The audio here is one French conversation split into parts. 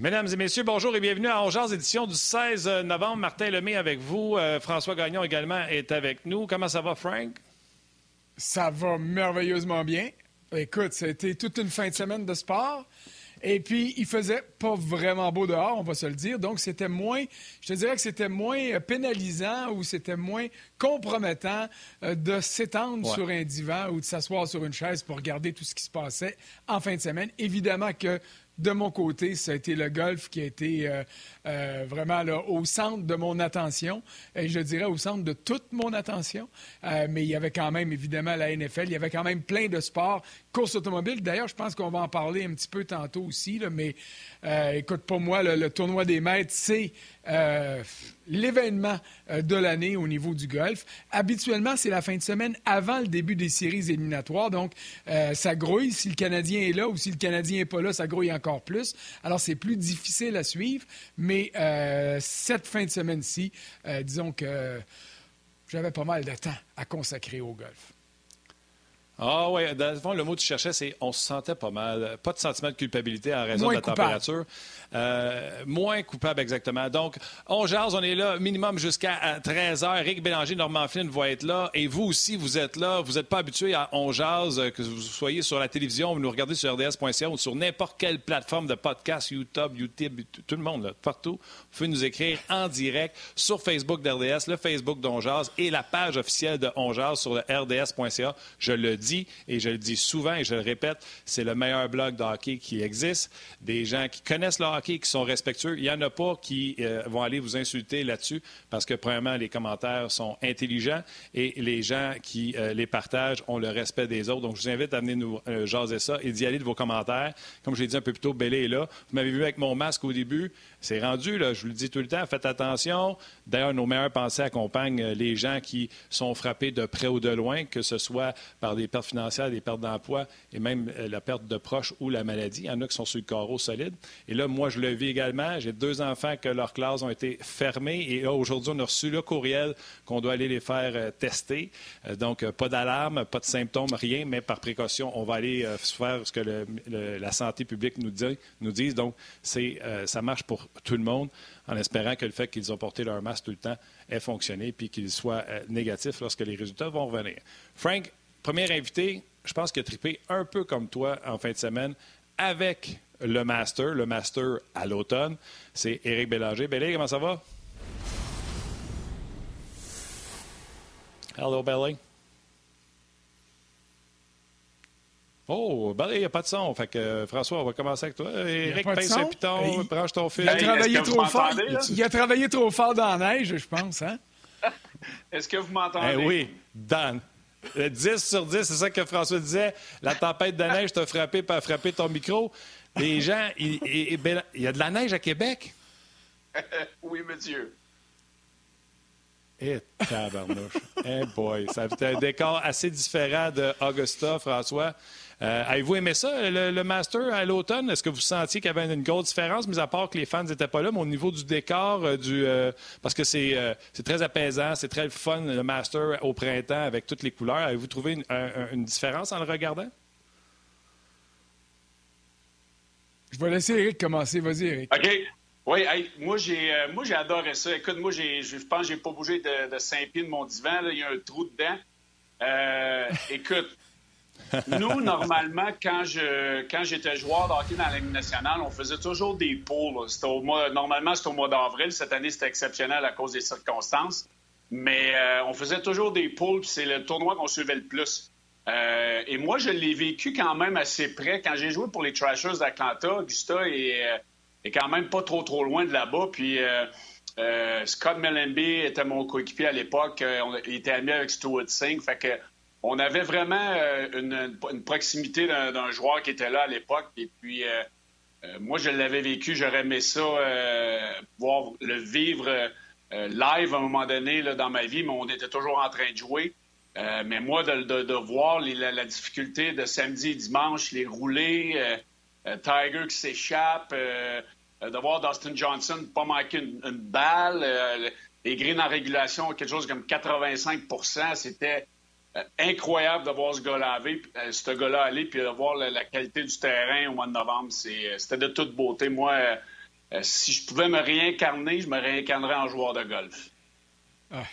Mesdames et messieurs, bonjour et bienvenue à Ongears, édition du 16 novembre. Martin Lemay avec vous. Euh, François Gagnon également est avec nous. Comment ça va, Frank? Ça va merveilleusement bien. Écoute, ça a été toute une fin de semaine de sport. Et puis, il faisait pas vraiment beau dehors, on va se le dire. Donc, c'était moins, je te dirais que c'était moins euh, pénalisant ou c'était moins compromettant euh, de s'étendre sur un divan ou de s'asseoir sur une chaise pour regarder tout ce qui se passait en fin de semaine. Évidemment que de mon côté, ça a été le golf qui a été euh, euh, vraiment au centre de mon attention, et je dirais au centre de toute mon attention. Euh, mais il y avait quand même, évidemment, la NFL, il y avait quand même plein de sports. Course automobile, d'ailleurs, je pense qu'on va en parler un petit peu tantôt aussi, mais écoute, pour moi, le tournoi des maîtres, c'est euh, l'événement euh, de l'année au niveau du golf. Habituellement, c'est la fin de semaine avant le début des séries éliminatoires. Donc, euh, ça grouille. Si le Canadien est là ou si le Canadien n'est pas là, ça grouille encore plus. Alors, c'est plus difficile à suivre. Mais cette fin de semaine-ci, disons que j'avais pas mal de temps à consacrer au golf. Ah oui, dans le fond, le mot que tu cherchais, c'est on se sentait pas mal. Pas de sentiment de culpabilité en raison de la température. Euh, moins coupable, exactement. Donc, on jase, on est là minimum jusqu'à 13 h. Eric Bélanger, Normand Flynn vont être là. Et vous aussi, vous êtes là. Vous n'êtes pas habitué à On jase, euh, que vous soyez sur la télévision, vous nous regardez sur rds.ca ou sur n'importe quelle plateforme de podcast, YouTube, YouTube, tout le monde, là, partout. Vous pouvez nous écrire en direct sur Facebook d'RDS, le Facebook d'Onjaz et la page officielle de Onjaz sur le rds.ca. Je le dis et je le dis souvent et je le répète, c'est le meilleur blog de hockey qui existe. Des gens qui connaissent le hockey, qui sont respectueux. Il n'y en a pas qui euh, vont aller vous insulter là-dessus parce que, premièrement, les commentaires sont intelligents et les gens qui euh, les partagent ont le respect des autres. Donc, je vous invite à venir nous euh, jaser ça et d'y aller de vos commentaires. Comme je l'ai dit un peu plus tôt, Bélé est là. Vous m'avez vu avec mon masque au début. C'est rendu, là, je vous le dis tout le temps, faites attention. D'ailleurs, nos meilleures pensées accompagnent les gens qui sont frappés de près ou de loin, que ce soit par des pertes financières, des pertes d'emploi et même euh, la perte de proches ou la maladie. Il y en a qui sont sur le carreau solide. Et là, moi, je le vis également. J'ai deux enfants que leurs classes ont été fermées. Et là, aujourd'hui, on a reçu le courriel qu'on doit aller les faire euh, tester. Euh, donc, pas d'alarme, pas de symptômes, rien, mais par précaution, on va aller faire ce que la santé publique nous dit. Nous dise. Donc, c'est, ça marche pour tout le monde, en espérant que le fait qu'ils ont porté leur masque tout le temps ait fonctionné puis qu'il soit euh, négatif lorsque les résultats vont revenir. Frank, premier invité, je pense qu'il a trippé un peu comme toi en fin de semaine avec le Master, le Master à l'automne. C'est Éric Bélanger. Bélanger, comment ça va? Hello, Belly. Oh, ben, il n'y a pas de son. Fait que, euh, François, on va commencer avec toi. Eric, pince un piton, branche ton fil. Il a travaillé trop fort. Il a travaillé trop fort dans la neige, je pense. Hein? Est-ce que vous m'entendez? Eh oui, Dan. 10 euh, sur 10, c'est ça que François disait. La tempête de neige t'a frappé pas frappé ton micro. Les gens, il, y a de la neige à Québec? oui, monsieur. Eh, tabarnouche. eh boy, ça a un décor assez différent de Augusta, François. Euh, avez-vous aimé ça, le, Master à l'automne? Est-ce que vous sentiez qu'il y avait une grosse différence, mis à part que les fans n'étaient pas là, mais au niveau du décor, euh, du, euh, parce que c'est très apaisant, c'est très fun, le Master au printemps avec toutes les couleurs. Avez-vous trouvé une, différence en le regardant? Je vais laisser Eric commencer. Vas-y, Eric. OK. Oui, moi j'ai moi j'ai adoré ça. Écoute, moi je pense que j'ai pas bougé de, de 5 pieds de mon divan. Il y a un trou dedans. écoute, nous, normalement, quand je quand j'étais joueur de hockey dans la Ligue nationale, on faisait toujours des mois, normalement, c'était au mois d'avril. Cette année, c'était exceptionnel à cause des circonstances. Mais euh, on faisait toujours des poules, c'est le tournoi qu'on suivait le plus. Euh, et moi, je l'ai vécu quand même assez près. Quand j'ai joué pour les Trashers d'Atlanta, Augusta est, euh, est, quand même pas trop trop loin de là-bas. Puis Scott Mellenby était mon coéquipier à l'époque. il était ami avec Stuart Singh. Fait que on avait vraiment euh, une, proximité d'un joueur qui était là à l'époque. Et puis, euh, euh, moi, je l'avais vécu, j'aurais aimé ça, voir le vivre live à un moment donné dans ma vie, mais on était toujours en train de jouer. mais moi, de, voir la, difficulté de samedi et dimanche, les roulés, Tiger qui s'échappe, de voir Dustin Johnson pas manquer une, balle, les greens en régulation, quelque chose comme 85% c'était incroyable de voir ce gars-là aller, euh, ce gars-là aller, puis de voir la, qualité du terrain au mois de novembre. Euh, c'était de toute beauté. Moi, si je pouvais me réincarner, je me réincarnerais en joueur de golf. Ah,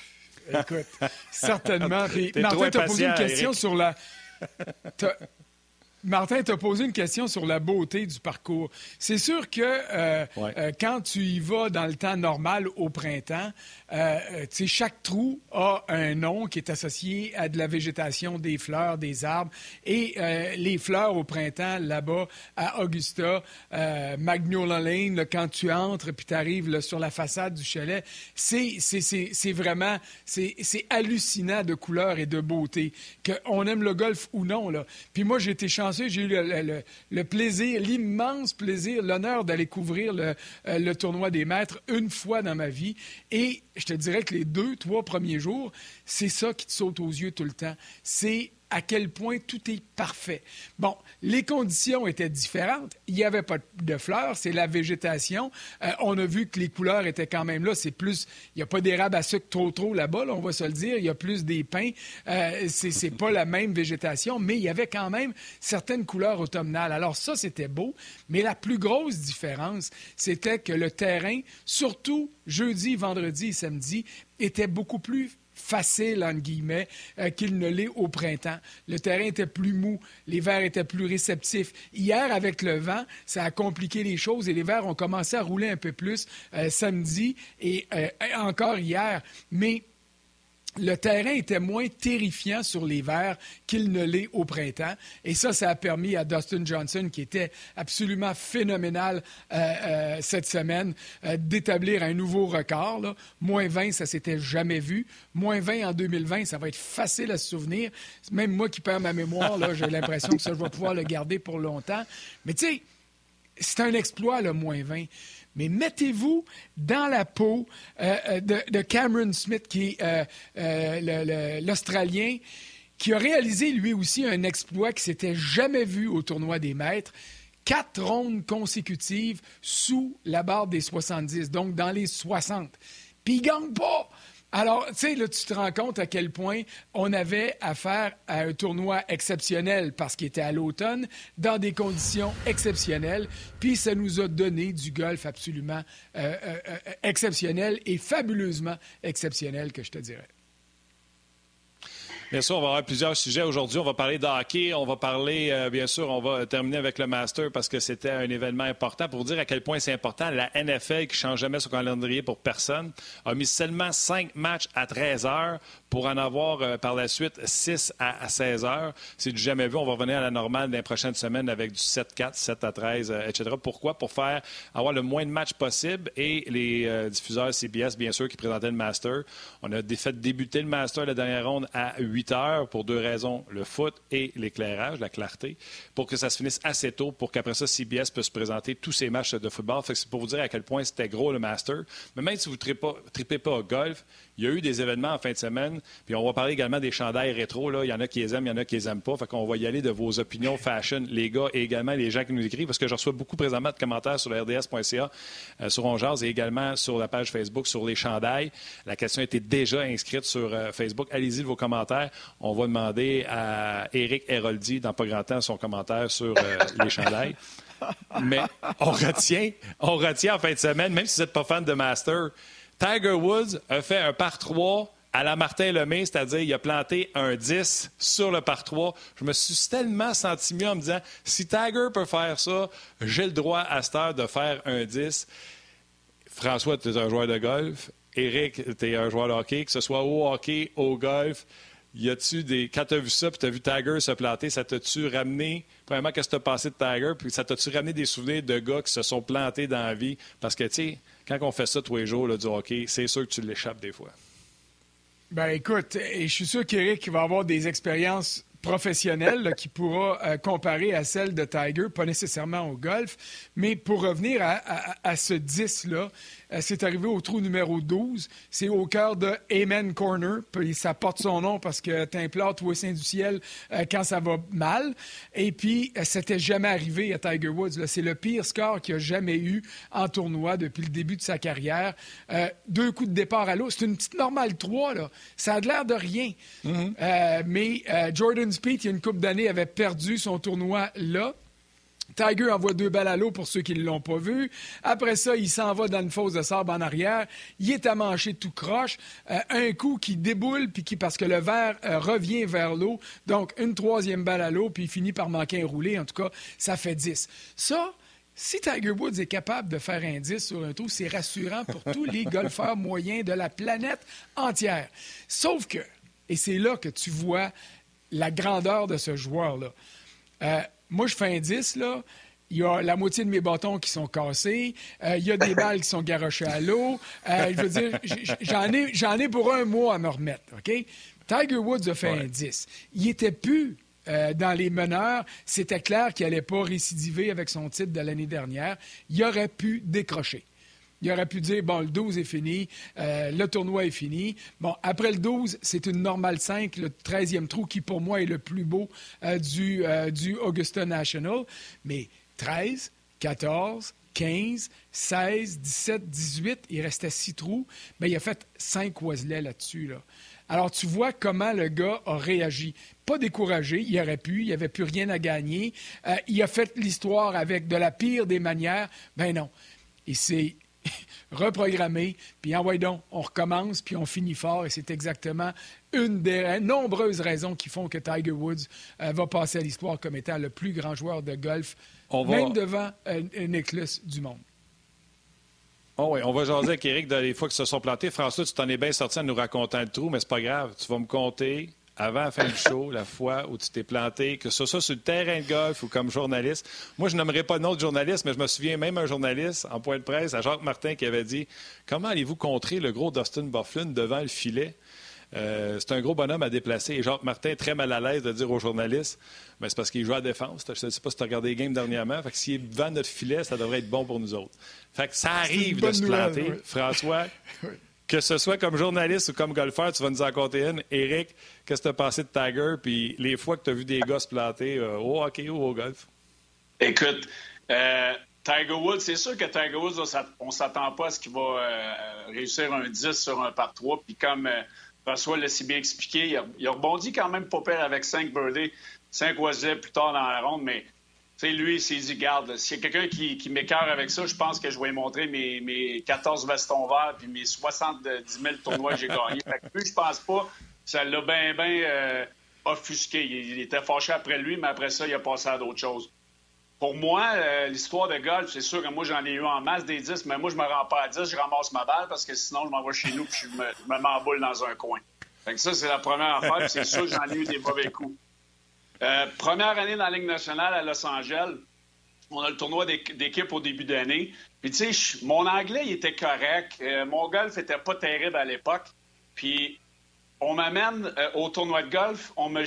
écoute, certainement. Martin, tu as posé une question sur la. Martin t'a posé une question sur la beauté du parcours. C'est sûr que euh, euh, quand tu y vas dans le temps normal au printemps, euh, chaque trou a un nom qui est associé à de la végétation, des fleurs, des arbres. Et les fleurs au printemps, là-bas, à Augusta, Magnolia Lane, quand tu entres puis tu arrives sur la façade du chalet, c'est vraiment c'est hallucinant de couleurs et de beauté. Qu'on aime le golf ou non. Là. Puis moi, j'ai été j'ai eu le, plaisir, l'immense plaisir, l'honneur d'aller couvrir le, euh, le, tournoi des maîtres une fois dans ma vie. Et je te dirais que les deux, trois premiers jours, c'est ça qui te saute aux yeux tout le temps. C'est à quel point tout est parfait. Bon, les conditions étaient différentes. Il n'y avait pas de fleurs, c'est la végétation. Euh, on a vu que les couleurs étaient quand même là. C'est plus, il n'y a pas d'érable à sucre trop trop là-bas, on va se le dire. Il y a plus des pins. Euh, c'est pas la même végétation, mais il y avait quand même certaines couleurs automnales. Alors ça, c'était beau. Mais la plus grosse différence, c'était que le terrain, surtout jeudi, vendredi et samedi, était beaucoup plus facile, entre guillemets, euh, qu'il ne l'est au printemps. Le terrain était plus mou, les verres étaient plus réceptifs. Hier, avec le vent, ça a compliqué les choses et les verres ont commencé à rouler un peu plus euh, samedi et euh, encore hier. Mais le terrain était moins terrifiant sur les verts qu'il ne l'est au printemps. Et ça, ça a permis à Dustin Johnson, qui était absolument phénoménal euh, euh, cette semaine, euh, d'établir un nouveau record. Moins 20, ça s'était jamais vu. Moins 20 en 2020, ça va être facile à se souvenir. Même moi qui perds ma mémoire, j'ai l'impression que ça, je vais pouvoir le garder pour longtemps. Mais tu sais, c'est un exploit, le moins 20 mais mettez-vous dans la peau euh, euh, de, Cameron Smith, qui est euh, l'Australien, qui a réalisé lui aussi un exploit qui s'était jamais vu au tournoi des maîtres. Quatre rondes consécutives sous la barre des 70, donc dans les 60. Puis il gagne pas! Alors, tu sais, là, tu te rends compte à quel point on avait affaire à un tournoi exceptionnel parce qu'il était à l'automne, dans des conditions exceptionnelles, puis ça nous a donné du golf absolument euh, euh, euh, exceptionnel et fabuleusement exceptionnel, que je te dirais. Bien sûr, on va avoir plusieurs sujets aujourd'hui. On va parler de on va parler, euh, bien sûr, on va terminer avec le Master parce que c'était un événement important pour dire à quel point c'est important. La NFL, qui change jamais son calendrier pour personne, a mis seulement cinq matchs à 13 heures pour en avoir euh, par la suite 6 à, 16 heures. C'est du jamais vu. On va revenir à la normale dans les prochaines semaines avec du 7-4, 7 à 13, euh, etc. Pourquoi? Pour faire avoir le moins de matchs possible et les diffuseurs CBS, bien sûr, qui présentaient le Master. On a fait débuter le Master la dernière ronde à 8 8 heures pour deux raisons, le foot et l'éclairage, la clarté, pour que ça se finisse assez tôt, pour qu'après ça, CBS puisse présenter tous ses matchs de football. c'est pour vous dire à quel point c'était gros le Master. Mais même si vous ne tripez pas au golf, il y a eu des événements en fin de semaine. Puis on va parler également des chandails rétro. Là. Il y en a qui les aiment, il y en a qui les aiment pas. Fait qu'on va y aller de vos opinions fashion, les gars, et également les gens qui nous écrivent, parce que je reçois beaucoup présentement de commentaires sur RDS.ca, euh, sur Ongeaz et également sur la page Facebook sur les chandails. La question été déjà inscrite sur euh, Facebook. Allez-y de vos commentaires. On va demander à Eric Héroldi, dans pas grand temps, son commentaire sur euh, les chandails. Mais on retient, on retient en fin de semaine, même si vous n'êtes pas fan de Master, Tiger Woods a fait un par 3 à la Martin Lemay, c'est-à-dire il a planté un 10 sur le par 3. Je me suis tellement senti mieux en me disant si Tiger peut faire ça, j'ai le droit à cette heure de faire un 10. François, tu es un joueur de golf. Eric, tu es un joueur de hockey, que ce soit au hockey, au golf. Y a-tu des. Quand tu as vu ça, puis tu as vu Tiger se planter, ça t'a-tu ramené. Premièrement, qu'est-ce que tu as passé de Tiger, puis ça t'a-tu ramené des souvenirs de gars qui se sont plantés dans la vie? Parce que, tu sais, quand on fait ça tous les jours, là, du hockey, c'est sûr que tu l'échappes des fois. Ben écoute, et je suis sûr qu'Éric va avoir des expériences professionnelles qui pourra euh, comparer à celles de Tiger, pas nécessairement au golf, mais pour revenir à, ce 10-là, euh, c'est arrivé au trou numéro 12. C'est au cœur de Amen Corner. Puis ça porte son nom parce que t'implores au sein du ciel euh, quand ça va mal. Et puis, c'était jamais arrivé à Tiger Woods. C'est le pire score qu'il a jamais eu en tournoi depuis le début de sa carrière. deux coups de départ à l'eau. C'est une petite normale 3. Là. Ça a l'air de rien. Mm-hmm. mais Jordan Speed, il y a une couple d'années, avait perdu son tournoi là. Tiger envoie deux balles à l'eau pour ceux qui ne l'ont pas vu. Après ça, il s'en va dans une fosse de sable en arrière. Il est à mancher tout croche. Euh, un coup qui déboule, puis qui, parce que le verre euh, revient vers l'eau. Donc, une troisième balle à l'eau, puis il finit par manquer un roulé. En tout cas, ça fait 10. Ça, si Tiger Woods est capable de faire un 10 sur un trou, c'est rassurant pour tous les golfeurs moyens de la planète entière. Sauf que, et c'est là que tu vois la grandeur de ce joueur-là. Euh, moi, je fais un 10, là. Il y a la moitié de mes bâtons qui sont cassés. Euh, il y a des balles qui sont garochées à l'eau. Euh, je veux dire, j'en ai, j'en ai pour un mois à me remettre, OK? Tiger Woods a fait un 10. Il était plus euh, dans les meneurs, c'était clair qu'il n'allait pas récidiver avec son titre de l'année dernière. Il aurait pu décrocher. Il aurait pu dire, bon, le 12 est fini, euh, le tournoi est fini. Bon, après le 12, c'est une normale 5, le 13e trou qui, pour moi, est le plus beau euh, du, du Augusta National. Mais 13, 14, 15, 16, 17, 18, il restait 6 trous. Mais il a fait 5 Wesley là-dessus. Là. Alors, tu vois comment le gars a réagi. Pas découragé, il aurait pu, il avait plus rien à gagner. Euh, il a fait l'histoire avec de la pire des manières. Ben non. Il s'est reprogrammé, puis envoyez donc, on recommence, puis on finit fort, et c'est exactement une des nombreuses raisons qui font que Tiger Woods euh, va passer à l'histoire comme étant le plus grand joueur de golf, même devant euh, Nicholas du monde. Oh oui, on va jaser avec Eric dans les fois qui se sont plantés. François, tu t'en es bien sorti en nous racontant le trou, mais c'est pas grave. Tu vas me compter avant la fin du show, la fois où tu t'es planté, que ce soit sur le terrain de golf ou comme journaliste. Moi, je n'aimerais pas autre journaliste, mais je me souviens même un journaliste en point de presse à Jacques Martin qui avait dit Comment allez-vous contrer le gros Dustin Bufflin devant le filet? Euh, c'est un gros bonhomme à déplacer. Et Jacques Martin est très mal à l'aise de dire aux journalistes mais c'est parce qu'il joue à défense. Je ne sais pas si tu as regardé les games dernièrement. Fait que s'il est devant notre filet, ça devrait être bon pour nous autres. Fait que ça arrive de se planter. François, que ce soit comme journaliste ou comme golfeur, tu vas nous en compter une. Eric, qu'est-ce que tu as pensé de Tiger? Puis les fois que tu as vu des gars se planter euh, au hockey ou au golf? Écoute, euh, Tiger Woods, c'est sûr que Tiger Woods, on s'attend pas à ce qu'il va réussir un 10 sur un par 3. Puis comme François l'a si bien expliqué. Il a, rebondi quand même pas pire avec 5 birdies, 5 oiselets plus tard dans la ronde, mais lui, il s'est dit, garde, s'il y a quelqu'un qui, qui m'écœure avec ça, je pense que je vais lui montrer mes, mes 14 vestons verts puis mes 70 000 tournois que j'ai gagnés. fait que lui, je pense pas ça l'a bien, bien euh, offusqué. Il, était fâché après lui, mais après ça, il a passé à d'autres choses. Pour moi, euh, l'histoire de golf, c'est sûr que moi, j'en ai eu en masse des 10, mais moi, je me rends pas à 10, je ramasse ma balle parce que sinon, je m'envoie chez nous et je me, je me m'emboule dans un coin. Fait ça, c'est la première affaire, c'est sûr que j'en ai eu des mauvais coups. Euh, première année dans la Ligue nationale à Los Angeles, on a le tournoi d'équipe au début d'année. Puis, tu sais, mon anglais, il était correct. Euh, mon golf était pas terrible à l'époque. Puis, on m'amène euh, au tournoi de golf, on me,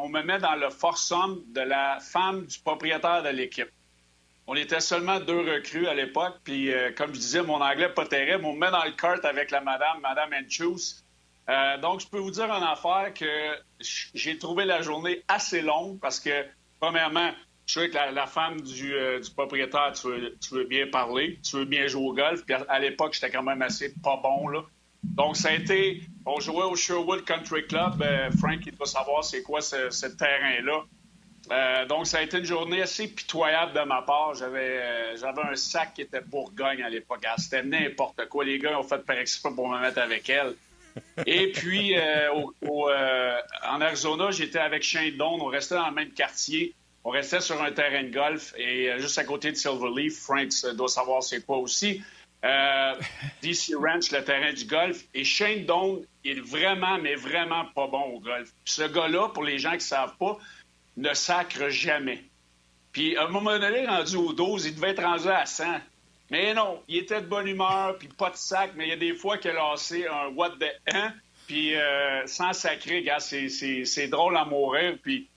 on me met dans le foursome de la femme du propriétaire de l'équipe. On était seulement deux recrues à l'époque, puis comme je disais, mon anglais pas terrible. On me met dans le kart avec la madame, Madame Enchus. donc, je peux vous dire en affaire que j'ai trouvé la journée assez longue parce que, premièrement, je sais que la, femme du, du propriétaire, tu veux, tu veux, bien parler, tu veux bien jouer au golf. Puis à l'époque, j'étais quand même assez pas bon, là. Donc, ça a été. On jouait au Sherwood Country Club. Euh, Frank, il doit savoir c'est quoi ce, terrain-là. Euh, donc, ça a été une journée assez pitoyable de ma part. J'avais, euh, j'avais un sac qui était Bourgogne à l'époque. Ah, c'était n'importe quoi. Les gars ont fait par exprès pour me mettre avec elle. Et puis, en Arizona, j'étais avec Shane Don. On restait dans le même quartier. On restait sur un terrain de golf et juste à côté de Silverleaf. Frank doit savoir c'est quoi aussi. Euh, DC Ranch, le terrain du golf. Et Shane Doan il est vraiment, mais vraiment pas bon au golf. ce gars-là, pour les gens qui ne savent pas, ne sacre jamais. Puis à un moment donné, rendu au 12, il devait être rendu à 100. Mais non, il était de bonne humeur, puis pas de sac, mais il y a des fois qu'il a lancé un what the hein, puis euh, sans sacrer, gars, c'est drôle à mourir. Puis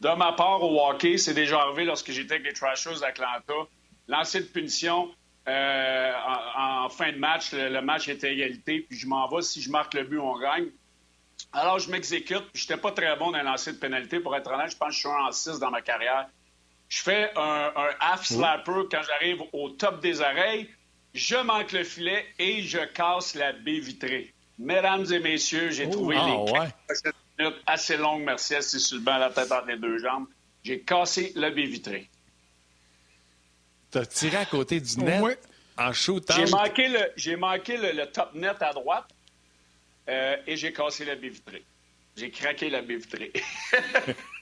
de ma part au hockey, c'est déjà arrivé lorsque j'étais avec les Trashers d'Atlanta. Lancer de punition, euh, en, fin de match, le, match était égalité, puis je m'en vais. Si je marque le but, on gagne. Alors, je m'exécute. Je n'étais pas très bon dans lancer de pénalité. Pour être honnête, je pense que je suis un en 6 dans ma carrière. Je fais un, half slapper quand j'arrive au top des oreilles. Je manque le filet et je casse la baie vitrée. Mesdames et messieurs, j'ai oh, trouvé les ah, minutes assez longues, merci, c'est sur le banc, la tête entre les deux jambes. J'ai cassé la baie vitrée. T'as tiré à côté du net en shootant. J'ai manqué, le, j'ai manqué le, top net à droite euh, et j'ai cassé la baie vitrée. J'ai craqué la baie vitrée.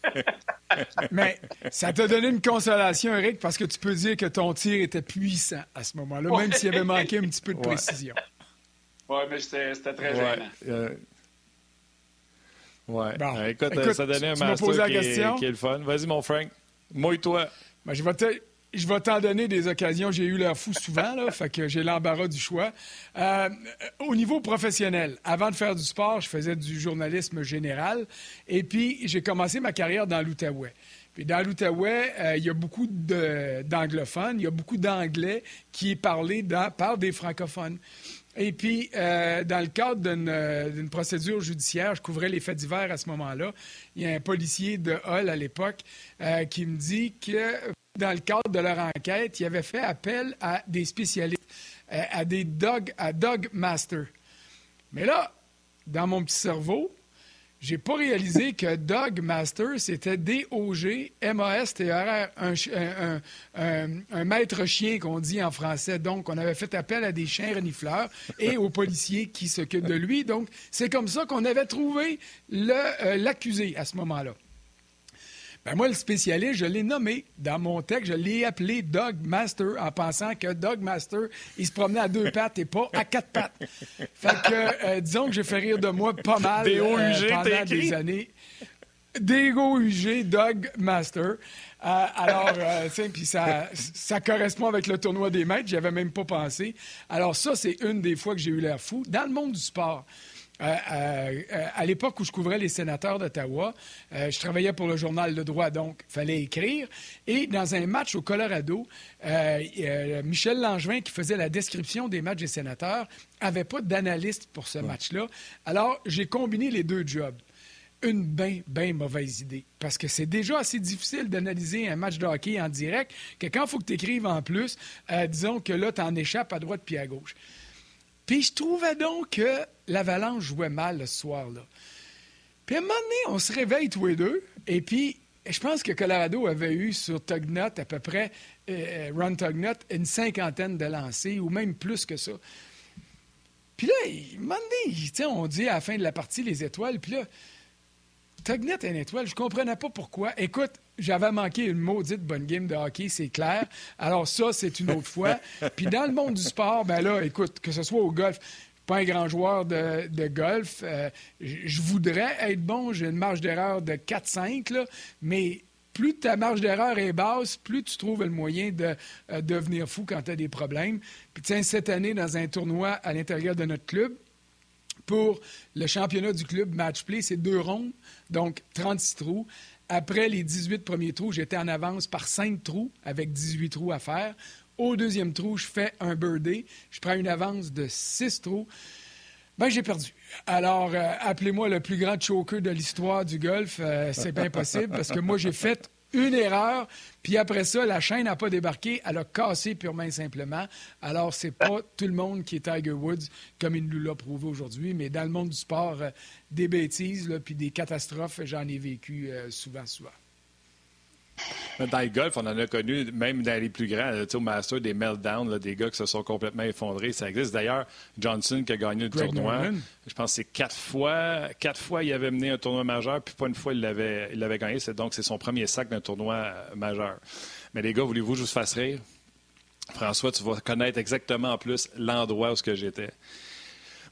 Mais ça t'a donné une consolation, Eric, parce que tu peux dire que ton tir était puissant à ce moment-là, même s'il avait manqué un petit peu de précision. Oui, mais c'était, très gênant. Euh, ouais. Bon. écoute, ça donnait un master qui, est, qui est le fun. Vas-y, mon Frank. Mouille-toi. Ben, je vais te je vais t'en donner des occasions. J'ai eu l'air fou souvent, là, fait que j'ai l'embarras du choix. Euh, au niveau professionnel, avant de faire du sport, je faisais du journalisme général. Et puis, j'ai commencé ma carrière dans l'Outaouais. Puis dans l'Outaouais, euh, il y a beaucoup d'anglophones, il y a beaucoup d'anglais qui est parlé par des francophones. Et puis, euh, dans le cadre d'une procédure judiciaire, je couvrais les faits divers à ce moment-là. Il y a un policier de Hall à l'époque qui me dit que dans le cadre de leur enquête, ils avaient fait appel à des spécialistes, euh, à des dog, à dog masters. Mais là, dans mon petit cerveau, j'ai pas réalisé que Dog Master, c'était D-O-G-M-A-S-T-R-R, un, un, maître chien qu'on dit en français. Donc, on avait fait appel à des chiens renifleurs et aux policiers qui s'occupent de lui. Donc, c'est comme ça qu'on avait trouvé euh, l'accusé à ce moment-là. Ben moi, le spécialiste, je l'ai nommé dans mon texte, je l'ai appelé Dog Master en pensant que Dog Master, il se promenait à deux pattes et pas à quatre pattes. Fait que, euh, disons que j'ai fait rire de moi pas mal euh, pendant des années. Dégo UG, Dog Master. Euh, alors, puis ça, ça correspond avec le tournoi des maîtres, j'y avais même pas pensé. Alors ça, c'est une des fois que j'ai eu l'air fou. Dans le monde du sport, euh, euh, euh, à l'époque où je couvrais les sénateurs d'Ottawa, je travaillais pour le journal Le Droit, donc il fallait écrire. Et dans un match au Colorado, Michel Langevin, qui faisait la description des matchs des sénateurs, avait pas d'analyste pour ce match-là. Alors, j'ai combiné les deux jobs une bien, bien mauvaise idée. Parce que c'est déjà assez difficile d'analyser un match de hockey en direct que quand il faut que tu écrives en plus, disons que là, tu en échappes à droite puis à gauche. Puis je trouvais donc que l'Avalanche jouait mal ce soir-là. Puis à un moment donné, on se réveille tous les deux, et puis je pense que Colorado avait eu sur Tugnut à peu près, euh, Ron Tugnut, une cinquantaine de lancers, ou même plus que ça. Puis là, un moment donné, on dit à la fin de la partie les étoiles, puis là, Tugnut est une étoile, je comprenais pas pourquoi. Écoute, j'avais manqué une maudite bonne game de hockey, c'est clair. Alors ça, c'est une autre fois. Puis dans le monde du sport, ben là, écoute, que ce soit au golf, pas un grand joueur de, golf. Euh, je voudrais être bon, j'ai une marge d'erreur de 4-5, mais plus ta marge d'erreur est basse, plus tu trouves le moyen de euh, devenir fou quand tu as des problèmes. Puis tiens, cette année, dans un tournoi à l'intérieur de notre club, pour le championnat du club match play, c'est deux rondes, donc 36 trous. Après les 18 premiers trous, j'étais en avance par 5 trous avec 18 trous à faire. Au deuxième trou, je fais un birdie. Je prends une avance de 6 trous. Ben, j'ai perdu. Alors, euh, appelez-moi le plus grand choker de l'histoire du golf. Euh, c'est bien possible parce que moi, j'ai fait une erreur, puis après ça, la chaîne n'a pas débarqué, elle a cassé purement et simplement. Alors, c'est pas tout le monde qui est Tiger Woods, comme il nous l'a prouvé aujourd'hui, mais dans le monde du sport, euh, des bêtises, puis des catastrophes, j'en ai vécu euh, souvent, souvent. Dans le golf, on en a connu, même dans les plus grands, au Master, des meltdowns, des gars qui se sont complètement effondrés. Ça existe. D'ailleurs, Johnson qui a gagné le tournoi, je pense que c'est quatre fois, quatre fois il avait mené un tournoi majeur, puis pas une fois il l'avait, il gagné. donc, c'est son premier sac d'un tournoi euh, majeur. Mais les gars, voulez-vous que je vous fasse rire? François, tu vas connaître exactement en plus l'endroit où j'étais.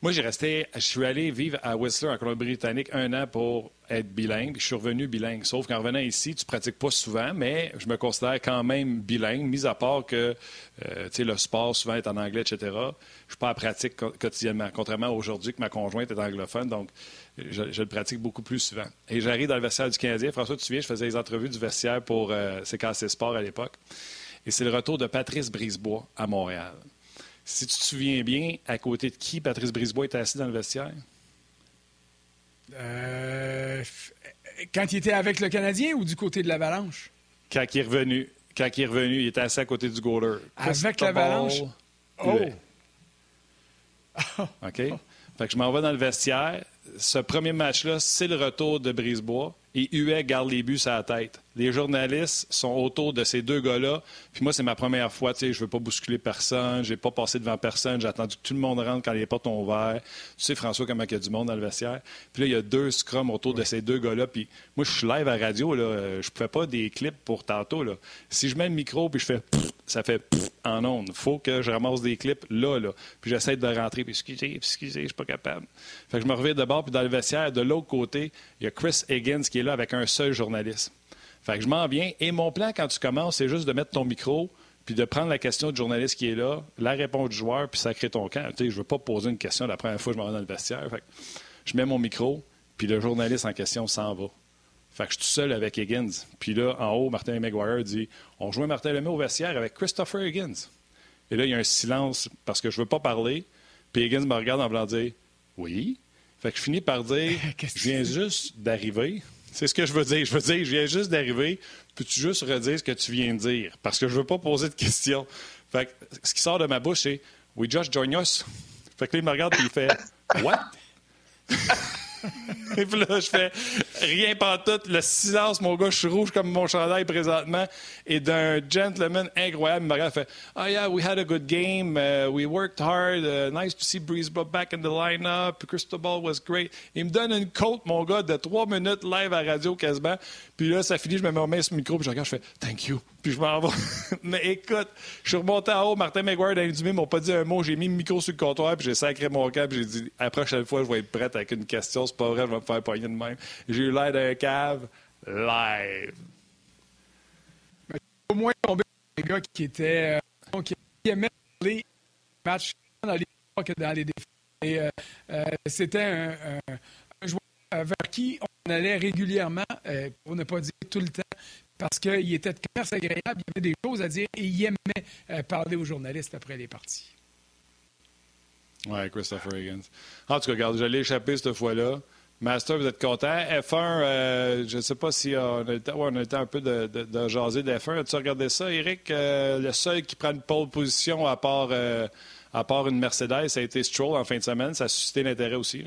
Moi, j'ai resté, je suis allé vivre à Whistler, en Colombie-Britannique, un an pour être bilingue. Je suis revenu bilingue. Sauf qu'en revenant ici, tu pratiques pas souvent, mais je me considère quand même bilingue, mis à part que euh, le sport souvent est en anglais, etc. Je suis pas à pratique quotidiennement, contrairement à aujourd'hui que ma conjointe est anglophone, donc je, le pratique beaucoup plus souvent. Et j'arrive dans le vestiaire du Canadien. François, tu viens, je faisais les entrevues du vestiaire pour euh, CKC Sport à l'époque. Et c'est le retour de Patrice Brisebois à Montréal. Si tu te souviens bien, à côté de qui Patrice Brisebois était assis dans le vestiaire? Euh, quand il était avec le Canadien ou du côté de l'Avalanche? Quand il est revenu. Quand il est revenu, il était assis à côté du goaler. Avec l'Avalanche? Oh! OK? Fait que je m'en vais dans le vestiaire. Ce premier match-là, c'est le retour de Brisebois et Huet garde les buts à la tête. Les journalistes sont autour de ces deux gars-là. Puis moi, c'est ma première fois. Tu sais, je veux pas bousculer personne. J'ai pas passé devant personne. J'ai attendu que tout le monde rentre quand les portes ont ouvert. Tu sais, François, comment il y a du monde dans le vestiaire. Puis là, il y a deux scrums autour de ces deux gars-là. Puis moi, je suis live à la radio. Là. Je fais pas des clips pour tantôt. Là. Si je mets le micro puis je fais ça fait en ondes. faut que je ramasse des clips là, là. Puis j'essaie de rentrer. Puis excusez, excusez, je suis pas capable. Fait que je me reviens de bord. Puis dans le vestiaire, de l'autre côté, il y a Chris Higgins qui est là avec un seul journaliste. Fait que je m'en viens. Et mon plan, quand tu commences, c'est juste de mettre ton micro, puis de prendre la question du journaliste qui est là, la réponse du joueur, puis sacrer ton camp. Tu sais, je veux pas poser une question la première fois que je m'en vais dans le vestiaire. Fait que je mets mon micro, puis le journaliste en question s'en va. Fait que je suis tout seul avec Higgins. Puis là, en haut, Martin McGuire dit On joue Martin Lemay au vestiaire avec Christopher Higgins. Et là, il y a un silence parce que je veux pas parler. Puis Higgins me regarde en voulant dire Oui. Fait que je finis par dire Je viens juste d'arriver. C'est ce que je veux dire. Je veux dire, je viens juste d'arriver. Peux-tu juste redire ce que tu viens de dire? Parce que je veux pas poser de questions. Fait que ce qui sort de ma bouche, c'est We just join us. Fait que là, il me regarde et il fait What? Et puis là, je fais rien tout. Le silence, mon gars, je suis rouge comme mon chandail présentement. Et d'un gentleman incroyable, il me fait Oh yeah, we had a good game. Uh, we worked hard. Uh, nice to see Breeze back in the lineup. Cristobal was great. Il me donne une côte, mon gars, de trois minutes live à radio quasiment. Puis là, ça finit, je me mets main sur le micro, puis je regarde, je fais Thank you. Puis je m'en vais. Mais écoute, je suis remonté en haut. Martin McGuire et Dumé m'ont pas dit un mot. J'ai mis le micro sur le comptoir, puis j'ai sacré mon cap, j'ai dit La prochaine fois, je vais être prête avec une question. C'est pas vrai, je vais me faire pogner de même. J'ai eu l'air d'un cave live. Au moins, tombé des gars qui étaient. Euh, qui aimaient les matchs dans les que dans les défis. Euh, euh, c'était un, un, joueur vers qui on allait régulièrement, pour ne pas dire tout le temps, parce qu'il était de commerce agréable, il avait des choses à dire et il aimait parler aux journalistes après les parties. Oui, Christopher Higgins. En tout cas, regarde, j'allais échapper cette fois-là. Master, vous êtes content. F1, euh, je ne sais pas si on a, été, on a été un peu de, de, de jaser d'F1. As-tu regardé ça, Eric? Euh, le seul qui prend une pole position à part, euh, à part une Mercedes, ça a été Stroll en fin de semaine. Ça a suscité l'intérêt aussi.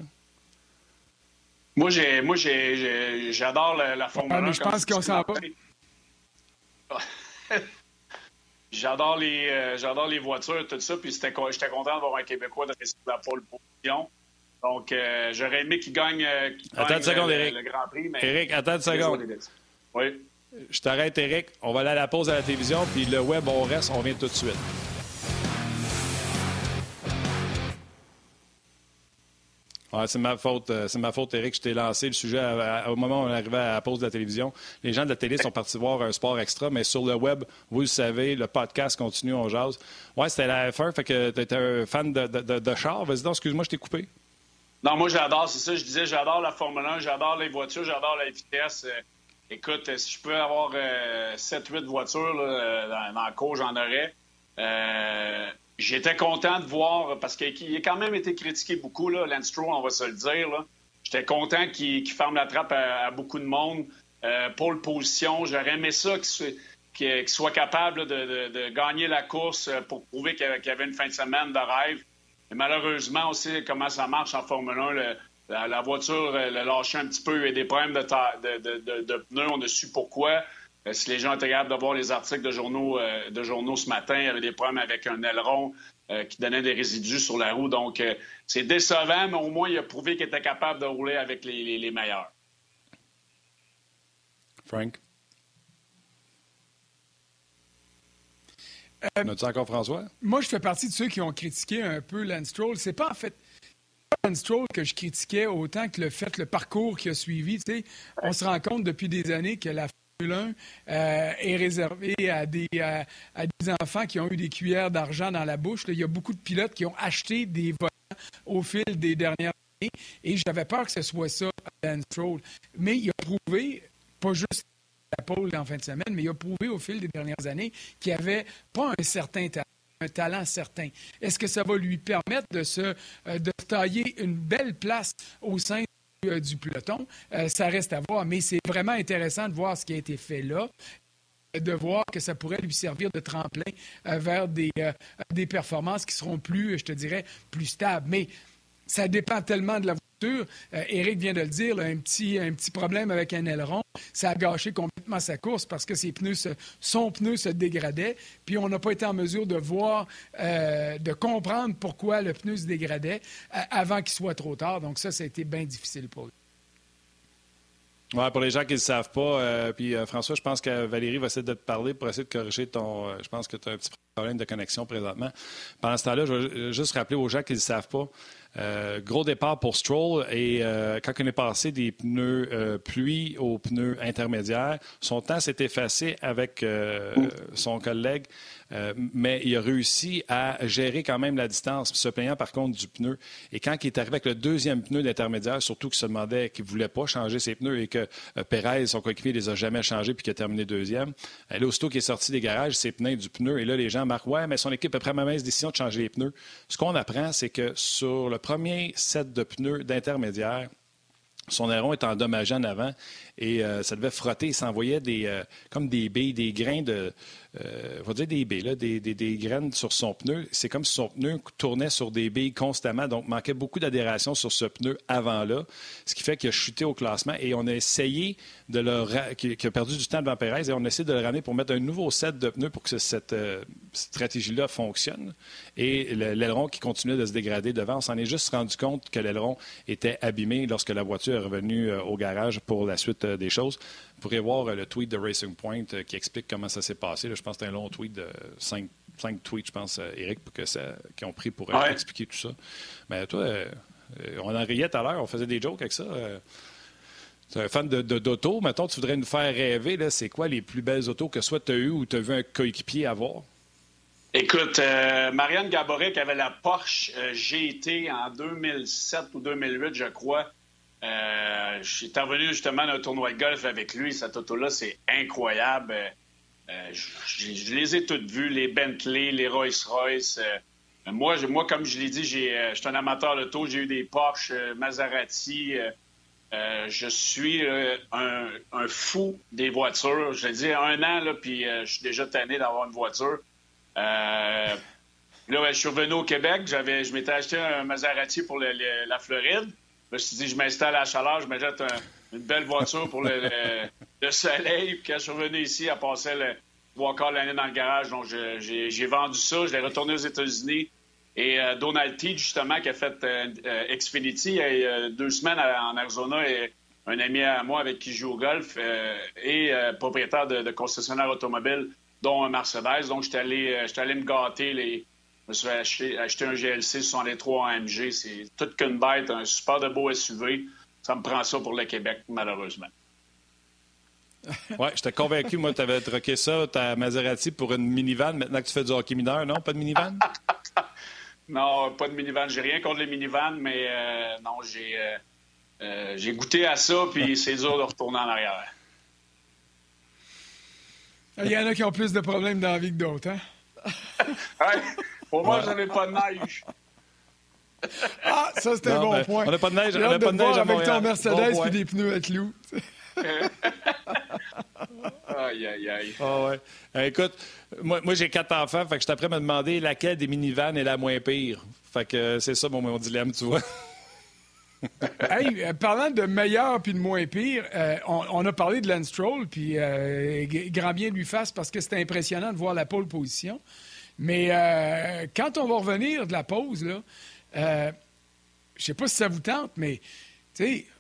Moi, j'ai, moi j'ai, j'adore la, la Formule 1. mais je pense qu'on s'en va. j'adore, les, j'adore les voitures, tout ça. Puis j'étais content d'avoir un Québécois de la pole position. Donc, euh, j'aurais aimé qu'il gagne, euh, attends une seconde, le, Eric. le, Grand Prix. Mais... Eric, attends une seconde. Oui. Je t'arrête, Eric. On va aller à la pause à la télévision, puis le web, on reste. On vient tout de suite. Ouais, c'est ma faute, euh, c'est ma faute, Eric. Je t'ai lancé le sujet au moment où on arrivait à la pause de la télévision. Les gens de la télé sont partis voir un sport extra, mais sur le web, vous le savez, le podcast continue, on jase. Ouais, c'était la F1, fait que tu étais un fan de, de, de char. Vas-y donc, excuse-moi, je t'ai coupé. Non, moi, j'adore, c'est ça, je disais, j'adore la Formule 1, j'adore les voitures, j'adore la vitesse. Euh, écoute, euh, si je peux avoir 7-8 voitures dans, dans, le cours, j'en aurais. J'étais content de voir, parce qu'il a quand même été critiqué beaucoup, là, Lance on va se le dire. J'étais content qu'il ferme la trappe à, beaucoup de monde. Euh, pour le position, j'aurais aimé ça qu'il soit capable de, gagner la course euh, pour prouver qu'il y avait une fin de semaine de rêve. Malheureusement, sait comment ça marche en Formule 1. la, voiture l'a lâché un petit peu, il y a des problèmes de, de, pneus, on a su pourquoi. Euh, si les gens étaient capables de voir les articles de journaux, euh, de journaux ce matin, il y avait des problèmes avec un aileron euh, qui donnait des résidus sur la roue. Donc, c'est décevant, mais au moins, il a prouvé qu'il était capable de rouler avec les, meilleurs. Frank? As-tu encore François? Moi, je fais partie de ceux qui ont critiqué un peu Lance Stroll. C'est pas en fait Lance Stroll que je critiquais autant que le fait, le parcours qu'il a suivi. on se rend compte depuis des années que la 1 euh, est réservé à des, à, des enfants qui ont eu des cuillères d'argent dans la bouche. il y a beaucoup de pilotes qui ont acheté des volants au fil des dernières années et j'avais peur que ce soit ça à Stroll. Mais il a prouvé, pas juste la pole en fin de semaine, mais il a prouvé au fil des dernières années qu'il avait pas un certain talent un talent certain. Est-ce que ça va lui permettre de se euh, de tailler une belle place au sein euh, du peloton. Euh, ça reste à voir, mais c'est vraiment intéressant de voir ce qui a été fait là de voir que ça pourrait lui servir de tremplin euh, vers des, des performances qui seront plus, je te dirais, plus stables. Mais ça dépend tellement de la Eric vient de le dire, un, petit, un petit problème avec un aileron. Ça a gâché complètement sa course parce que ses pneus son pneu se dégradait. Puis on n'a pas été en mesure de voir, de comprendre pourquoi le pneu se dégradait avant qu'il soit trop tard. Donc ça, ça a été bien difficile pour lui. Ouais, pour les gens qui ne le savent pas, euh, puis euh, François, je pense que Valérie va essayer de te parler pour essayer de corriger ton. Euh, je pense que tu as un petit problème de connexion présentement. Pendant ce temps-là, je vais juste rappeler aux gens qui ne le savent pas. gros départ pour Stroll et quand on est passé des pneus pluie aux pneus intermédiaires, son temps s'est effacé avec son collègue euh, mais il a réussi à gérer quand même la distance, se plaignant par contre du pneu. Et quand il est arrivé avec le deuxième pneu d'intermédiaire, surtout qu'il se demandait qu'il ne voulait pas changer ses pneus et que euh, Perez, son coéquipier, les a jamais changés puis qu'il a terminé deuxième, euh, là, aussitôt qu'il est sorti des garages, ses pneus du pneu. Et là, les gens marquent Ouais, mais son équipe a pris la même décision de changer les pneus. Ce qu'on apprend, c'est que sur le premier set de pneus d'intermédiaire, son aileron est endommagé en avant et ça devait frotter. Il s'envoyait des, comme des billes, des grains de, euh, on va dire des billes, des, graines sur son pneu. C'est comme si son pneu tournait sur des billes constamment, donc manquait beaucoup d'adhération sur ce pneu avant-là, ce qui fait qu'il a chuté au classement et on a essayé de le qui, a perdu du temps devant Perez et on a essayé de le ramener pour mettre un nouveau set de pneus pour que cette euh, stratégie-là fonctionne. Et l'aileron qui continuait de se dégrader devant, on s'en est juste rendu compte que l'aileron était abîmé lorsque la voiture est revenue euh, au garage pour la suite des choses. Vous pourrez voir le tweet de Racing Point qui explique comment ça s'est passé. je pense que c'est un long tweet de cinq, tweets, je pense, Eric, que ça, qui ont pris pour expliquer tout ça. Mais toi, euh, on en riait tout à l'heure, on faisait des jokes avec ça. Euh, tu es un fan d'auto. De, Mettons, tu voudrais nous faire rêver. C'est quoi les plus belles autos que soit tu as eues ou tu as vu un coéquipier avoir? Écoute, euh, Marianne Gaboret qui avait la Porsche GT en 2007 ou 2008, je crois. Euh, je suis justement d'un tournoi de golf avec lui. Cette auto-là, c'est incroyable. Euh, je, les ai toutes vues, les Bentley, les Rolls-Royce. Euh, moi, moi, comme je l'ai dit, je suis un amateur de. J'ai eu des Porsche, Maserati. je suis un, fou des voitures. Je l'ai dit, un an, puis je suis déjà tanné d'avoir une voiture. là, je suis revenu au Québec. je m'étais acheté un Maserati pour la Floride. Je me suis dit, je m'installe à la chaleur, je me jette une belle voiture pour le, soleil. Puis quand je suis revenu ici, à passer le trois quarts l'année dans le garage. Donc, j'ai vendu ça. Je l'ai retourné aux États-Unis. Et euh, Donald T, justement, qui a fait euh, euh, Xfinity il y a deux semaines en Arizona, et un ami à moi avec qui je joue au golf, et propriétaire de, de concessionnaire automobile, dont un Mercedes. Donc, j'étais allé, allé me gâter les, me suis acheté, un GLC 63 AMG. C'est toute qu'une bête, un super de beau SUV. Ça me prend ça pour le Québec, malheureusement. oui, j'étais convaincu, moi, tu avais troqué ça, ta Maserati, pour une minivan. Maintenant que tu fais du hockey mineur, non? Pas de minivan? non, pas de minivan. J'ai rien contre les minivans, mais euh, non, j'ai, euh, euh, j'ai goûté à ça, puis c'est dur de retourner en arrière. Il y en a qui ont plus de problèmes dans la vie que d'autres, hein? Pour moi, j'avais pas de neige. Ah, ça, c'était un bon ben, point. On n'a pas de neige, on n'a pas de neige à avec ton Mercedes et des pneus à clous. aïe, aïe, aïe. Ah ouais. Euh, écoute, moi, moi j'ai quatre enfants, fait que je t'apprends à me demander laquelle des minivans est la moins pire. Fait que euh, c'est ça mon, mon dilemme, tu vois. hey, euh, parlant de meilleur puis de moins pire, on, on, a parlé de Lance Stroll, puis grand bien lui fasse parce que c'était impressionnant de voir la pole position. Mais euh, quand on va revenir de la pause, là, euh, je sais pas si ça vous tente, mais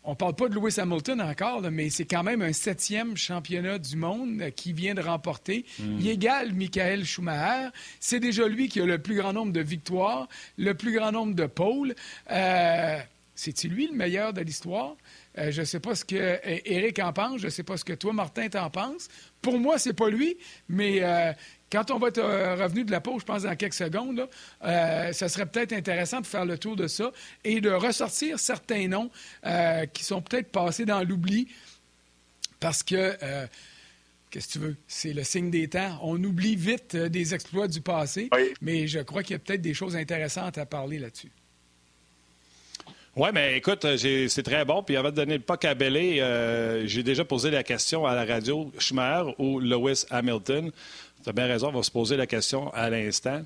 on ne parle pas de Lewis Hamilton encore, mais c'est quand même un septième championnat du monde qui vient de remporter. Hmm. Il égale Michael Schumacher. C'est déjà lui qui a le plus grand nombre de victoires, le plus grand nombre de pôles. Euh, c'est-il lui le meilleur de l'histoire? Euh, je ne sais pas ce que Eric en pense, je ne sais pas ce que toi, Martin, t'en penses. Pour moi, c'est pas lui, mais quand on va être euh, revenu de la pause, je pense dans quelques secondes, euh, ça serait peut-être intéressant de faire le tour de ça et de ressortir certains noms euh, qui sont peut-être passés dans l'oubli parce que, qu'est-ce que tu veux, c'est le signe des temps. On oublie vite des exploits du passé, mais je crois qu'il y a peut-être des choses intéressantes à parler là-dessus. Oui, mais écoute, c'est très bon. Puis avant de donner le pas à Bellé, j'ai déjà posé la question à la radio Schumacher ou Lewis Hamilton. Tu as bien raison, on va se poser la question à l'instant.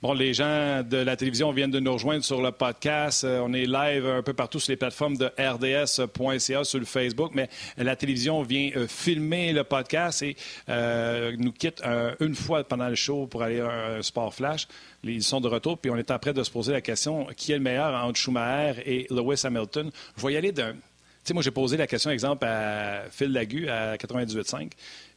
Bon, les gens de la télévision viennent de nous rejoindre sur le podcast. Euh, on est live un peu partout sur les plateformes de rds.ca sur le Facebook, mais la télévision vient euh, filmer le podcast et euh, nous quitte une fois pendant le show pour aller à un, sport flash. Ils sont de retour, puis on est en train de se poser la question qui est le meilleur entre Schumacher et Lewis Hamilton? Je vais y aller d'un. Tu sais, moi, j'ai posé la question, exemple, à Phil Lagu à 98.5.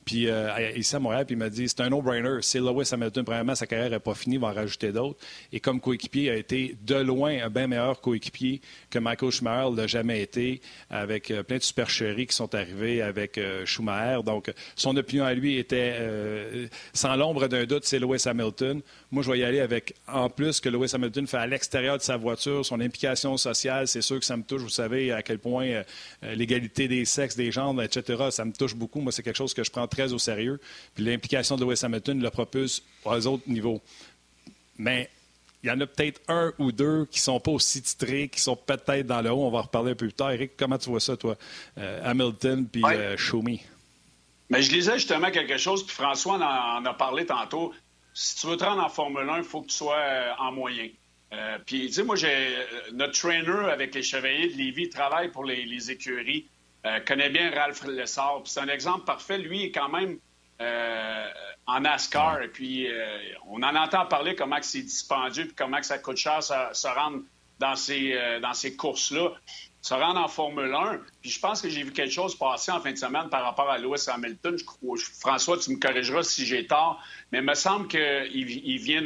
Puis euh, ici à Montréal, puis il m'a dit c'est un no-brainer. C'est Lewis Hamilton, premièrement, sa carrière n'est pas finie, il va en rajouter d'autres. Et comme coéquipier, a été de loin un bien meilleur coéquipier que Michael Schumacher l'a jamais été, avec euh, plein de supercheries qui sont arrivées avec euh, Schumacher. Donc, son opinion à lui était, sans l'ombre d'un doute, c'est Lewis Hamilton. Moi, je vais y aller avec, en plus, que Lewis Hamilton fait à l'extérieur de sa voiture, son implication sociale, c'est sûr que ça me touche. Vous savez à quel point l'égalité des sexes, des genres, etc., ça me touche beaucoup. Moi, c'est quelque chose que je prends très au sérieux. Puis l'implication de Lewis Hamilton le propulse aux autres niveaux. Mais il y en a peut-être un ou deux qui ne sont pas aussi titrés, qui sont peut-être dans le haut. On va en reparler un peu plus tard. Eric, comment tu vois ça, toi? Euh, Hamilton puis ouais. Euh, Mais je lisais justement quelque chose, puis François en, a parlé tantôt. Si tu veux te rendre en Formule 1, il faut que tu sois euh, en moyen. puis, tu sais, moi, j'ai notre trainer avec les Chevaliers de Lévis travaille pour les écuries. Euh, connaît bien Ralph Lessard. C'est un exemple parfait. Lui est quand même euh, en NASCAR. Et puis, euh, on en entend parler comment c'est dispendieux et comment ça coûte cher se, rendre dans ces, dans ces courses-là. Se rendre en Formule 1. Puis je pense que j'ai vu quelque chose passer en fin de semaine par rapport à Lewis Hamilton. Je crois, François, tu me corrigeras si j'ai tort, mais il me semble qu'il il vient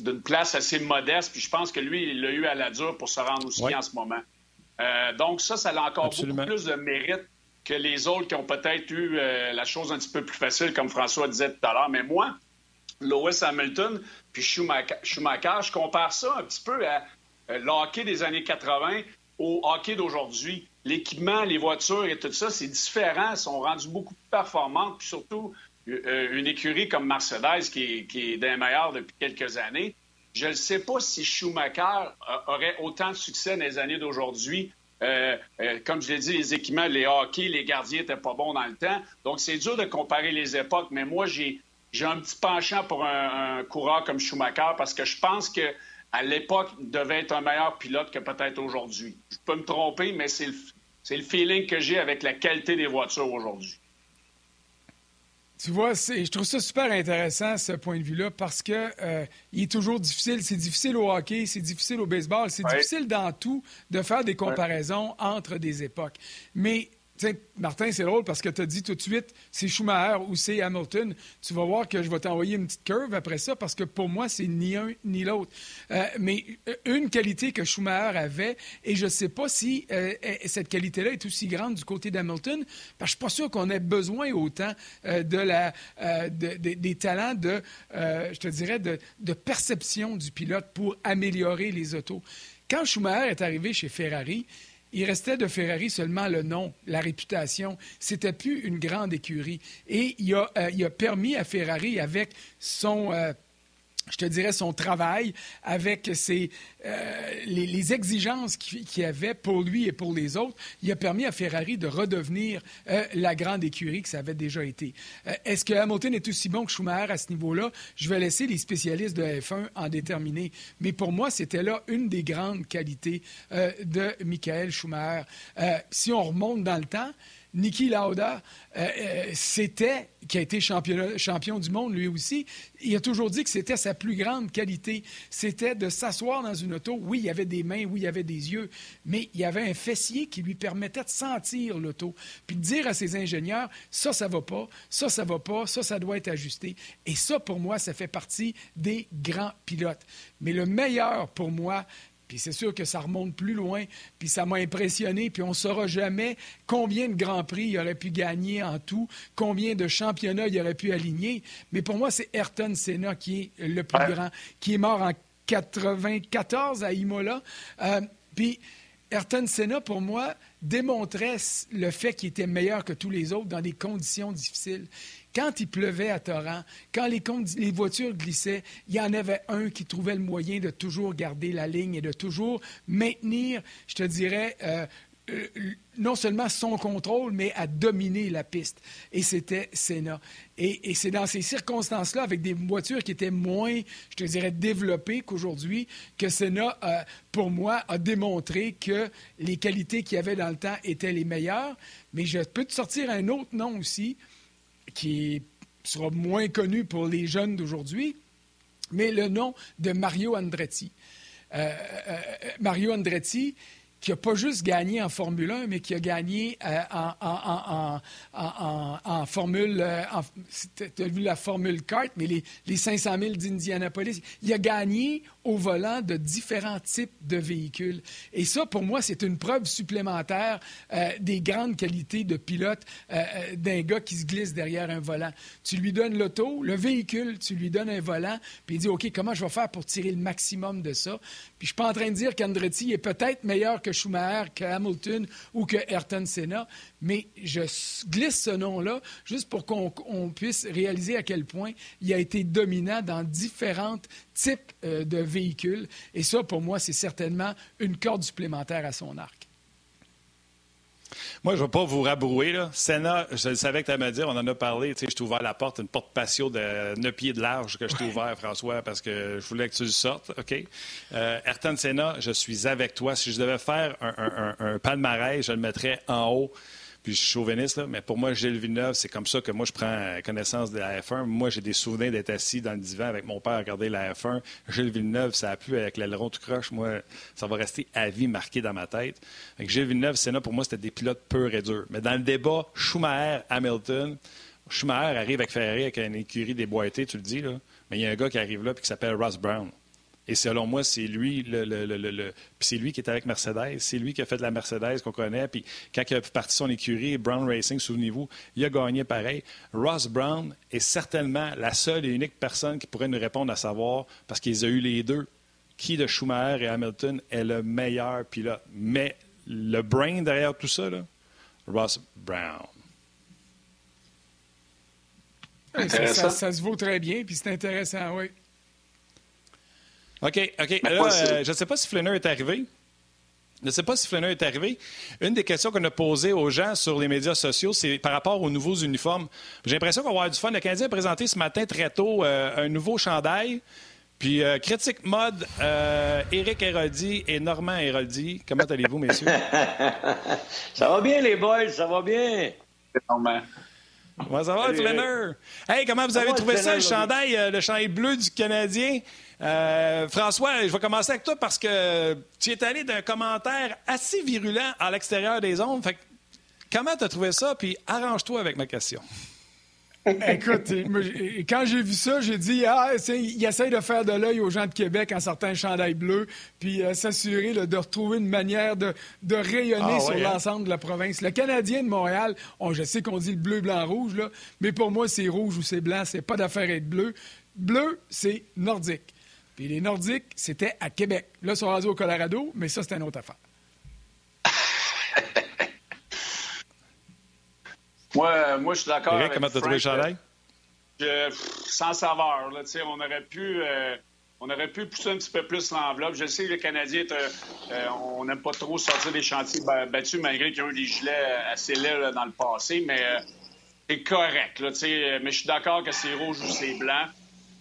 d'une place assez modeste. Puis je pense que lui, il l'a eu à la dure pour se rendre aussi en ce moment. Euh, donc ça, ça a encore beaucoup plus de mérite que les autres qui ont peut-être eu euh, la chose un petit peu plus facile, comme François disait tout à l'heure. Mais moi, Lewis Hamilton puis Schumacher, je compare ça un petit peu à euh, le hockey des années 80 au hockey d'aujourd'hui. L'équipement, les voitures et tout ça, c'est différent. Ils sont rendus beaucoup plus performantes. Puis surtout, une écurie comme Mercedes, qui est, d'un meilleur depuis quelques années, je ne sais pas si Schumacher aurait autant de succès dans les années d'aujourd'hui. Euh, euh, comme je l'ai dit, les équipements, les hockey, les gardiens n'étaient pas bons dans le temps. Donc, c'est dur de comparer les époques, mais moi, j'ai, un petit penchant pour un, coureur comme Schumacher parce que je pense que à l'époque, devait être un meilleur pilote que peut-être aujourd'hui. Je peux me tromper, mais c'est le feeling que j'ai avec la qualité des voitures aujourd'hui. Tu vois, je trouve ça super intéressant, ce point de vue-là, parce que euh, il est toujours difficile. C'est difficile au hockey, c'est difficile au baseball, c'est difficile dans tout de faire des comparaisons entre des époques. Mais Martin, c'est drôle parce que tu as dit tout de suite, c'est Schumacher ou c'est Hamilton. Tu vas voir que je vais t'envoyer une petite curve après ça parce que pour moi, c'est ni un ni l'autre. Euh, mais euh, une qualité que Schumacher avait, et je ne sais pas si euh, cette qualité-là est aussi grande du côté d'Hamilton, parce que je ne suis pas sûr qu'on ait besoin autant de la, des talents de, je te dirais, de, de perception du pilote pour améliorer les autos. Quand Schumacher est arrivé chez Ferrari, il restait de Ferrari seulement le nom, la réputation. C'était plus une grande écurie. Et il a, euh, permis à Ferrari, avec son... Euh, je te dirais, son travail avec ses, euh, les, exigences qu'il y avait pour lui et pour les autres, il a permis à Ferrari de redevenir euh, la grande écurie que ça avait déjà été. Euh, est-ce que Hamilton est aussi bon que Schumacher à ce niveau-là? Je vais laisser les spécialistes de F1 en déterminer. Mais pour moi, c'était là une des grandes qualités de Michael Schumacher. si on remonte dans le temps, Niki Lauda, euh, euh, c'était, qui a été champion, du monde lui aussi, il a toujours dit que c'était sa plus grande qualité. C'était de s'asseoir dans une auto. Oui, il y avait des mains, oui, il y avait des yeux, mais il y avait un fessier qui lui permettait de sentir l'auto. Puis de dire à ses ingénieurs, ça, ça va pas, ça, ça va pas, ça, ça doit être ajusté. Et ça, pour moi, ça fait partie des grands pilotes. Mais le meilleur pour moi, puis c'est sûr que ça remonte plus loin, puis ça m'a impressionné, puis on ne saura jamais combien de grands prix il aurait pu gagner en tout, combien de championnats il aurait pu aligner. Mais pour moi, c'est Ayrton Senna qui est le plus grand, qui est mort en 94 à Imola. Euh, puis Ayrton Senna, pour moi, démontrait le fait qu'il était meilleur que tous les autres dans des conditions difficiles. Quand il pleuvait à torrent, quand les, voitures glissaient, il y en avait un qui trouvait le moyen de toujours garder la ligne et de toujours maintenir, je te dirais, euh, non seulement son contrôle, mais à dominer la piste. Et c'était Senna. Et, c'est dans ces circonstances-là, avec des voitures qui étaient moins, je te dirais, développées qu'aujourd'hui, que Senna, pour moi, a démontré que les qualités qu'il y avait dans le temps étaient les meilleures. Mais je peux te sortir un autre nom aussi, qui sera moins connu pour les jeunes d'aujourd'hui, mais le nom de Mario Andretti. Euh, euh, Mario Andretti, qui n'a pas juste gagné en Formule 1, mais qui a gagné euh, en, Formule. Euh, tu as vu la Formule Kart, mais les, les 500 000 d'Indianapolis. Il a gagné au volant de différents types de véhicules. Et ça, pour moi, c'est une preuve supplémentaire euh, des grandes qualités de pilote d'un gars qui se glisse derrière un volant. Tu lui donnes l'auto, le véhicule, tu lui donnes un volant, puis il dit OK, comment je vais faire pour tirer le maximum de ça? Puis je suis pas en train de dire qu'Andretti est peut-être meilleur que Schumacher, que Hamilton ou que Ayrton Senna, mais je glisse ce nom-là juste pour qu'on puisse réaliser à quel point il a été dominant dans différents types euh, de véhicules. Et ça, pour moi, c'est certainement une corde supplémentaire à son arc. Moi, je ne vais pas vous rabrouer. Là. Senna, je savais que tu allais me dire, on en a parlé. Je t'ai ouvert la porte, une porte patio de 9 pieds de large que je t'ai ouvert, François, parce que je voulais que tu le sortes. OK? Euh, Ayrton Senna, je suis avec toi. Si je devais faire un, un palmarès, je le mettrais en haut puis je suis chauviniste, là, mais pour moi, Gilles Villeneuve, c'est comme ça que moi, je prends connaissance de la F1. Moi, j'ai des souvenirs d'être assis dans le divan avec mon père à regarder la F1. Gilles Villeneuve, ça a pu avec l'aileron tout croche. Moi, ça va rester à vie marqué dans ma tête. Avec Gilles Villeneuve, Senna, pour moi, c'était des pilotes purs et durs. Mais dans le débat Schumacher-Hamilton, Schumacher arrive avec Ferrari avec une écurie déboîtée, tu le dis, là. Mais il y a un gars qui arrive là et qui s'appelle Ross Brown. Et selon moi, c'est lui, le, c'est lui qui est avec Mercedes. C'est lui qui a fait de la Mercedes qu'on connaît. Puis quand il a parti son écurie, Brown Racing, souvenez-vous, il a gagné pareil. Ross Brown est certainement la seule et unique personne qui pourrait nous répondre à savoir, parce qu'ils ont eu les deux, qui de Schumacher et Hamilton est le meilleur pilote. Mais le brain derrière tout ça, Ross Brown. Ça, ça, se vaut très bien, puis c'est intéressant, oui. OK, OK. Euh, je ne sais pas si Flinner est arrivé. Je ne sais pas si Flinner est arrivé. Une des questions qu'on a posées aux gens sur les médias sociaux, c'est par rapport aux nouveaux uniformes. J'ai l'impression qu'on va avoir du fun. Le Canadien a présenté ce matin très tôt euh, un nouveau chandail. Puis, euh, critique mode, Éric Héroldi et Normand Héroldi. Comment allez-vous, messieurs? ça va bien, les boys, ça va bien. Normand. Comment ça va, Flinner? Hey, comment vous avez trouvé ça, le chandail, le chandail bleu du Canadien? Euh, François, je vais commencer avec toi parce que tu es allé d'un commentaire assez virulent à l'extérieur des ondes. comment tu as trouvé ça? Puis arrange-toi avec ma question. Écoute, quand j'ai vu ça, j'ai dit ah, il essaye de faire de l'œil aux gens de Québec en sortant un chandail bleu, puis euh, s'assurer de retrouver une manière de, rayonner ah sur hein? l'ensemble de la province. Le Canadien de Montréal, je sais qu'on dit le bleu, blanc, rouge, là, mais pour moi, c'est rouge ou c'est blanc, c'est pas d'affaire être bleu. Bleu, c'est nordique. Puis les Nordiques, c'était à Québec. Là, ils sont rendus au Colorado, mais ça, c'est une autre affaire. moi, moi, je suis d'accord avec comment tu as trouvé le chandail? sans saveur. Là, on aurait pu... Euh, on aurait pu pousser un petit peu plus l'enveloppe. Je sais que les Canadiens, euh, on n'aime pas trop sortir des chantiers battus malgré qu'ils ont eu des gilets assez laids dans le passé, mais euh, c'est correct. Là, mais je suis d'accord que c'est rouge ou c'est blanc.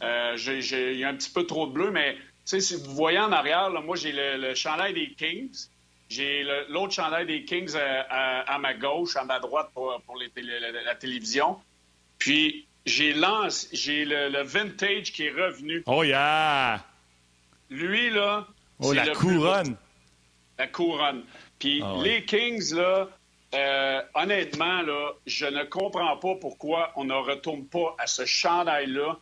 Euh, il y a un petit peu trop de bleu, mais si vous voyez en arrière, moi, j'ai le, chandail des Kings. J'ai l'autre chandail des Kings euh, à, ma gauche, à ma droite pour, la, télévision. Puis j'ai j'ai le, vintage qui est revenu. Oh yeah! Lui, là. Oh, la couronne! La couronne. Puis ah les Kings, là, euh, honnêtement, là, je ne comprends pas pourquoi on ne retourne pas à ce chandail-là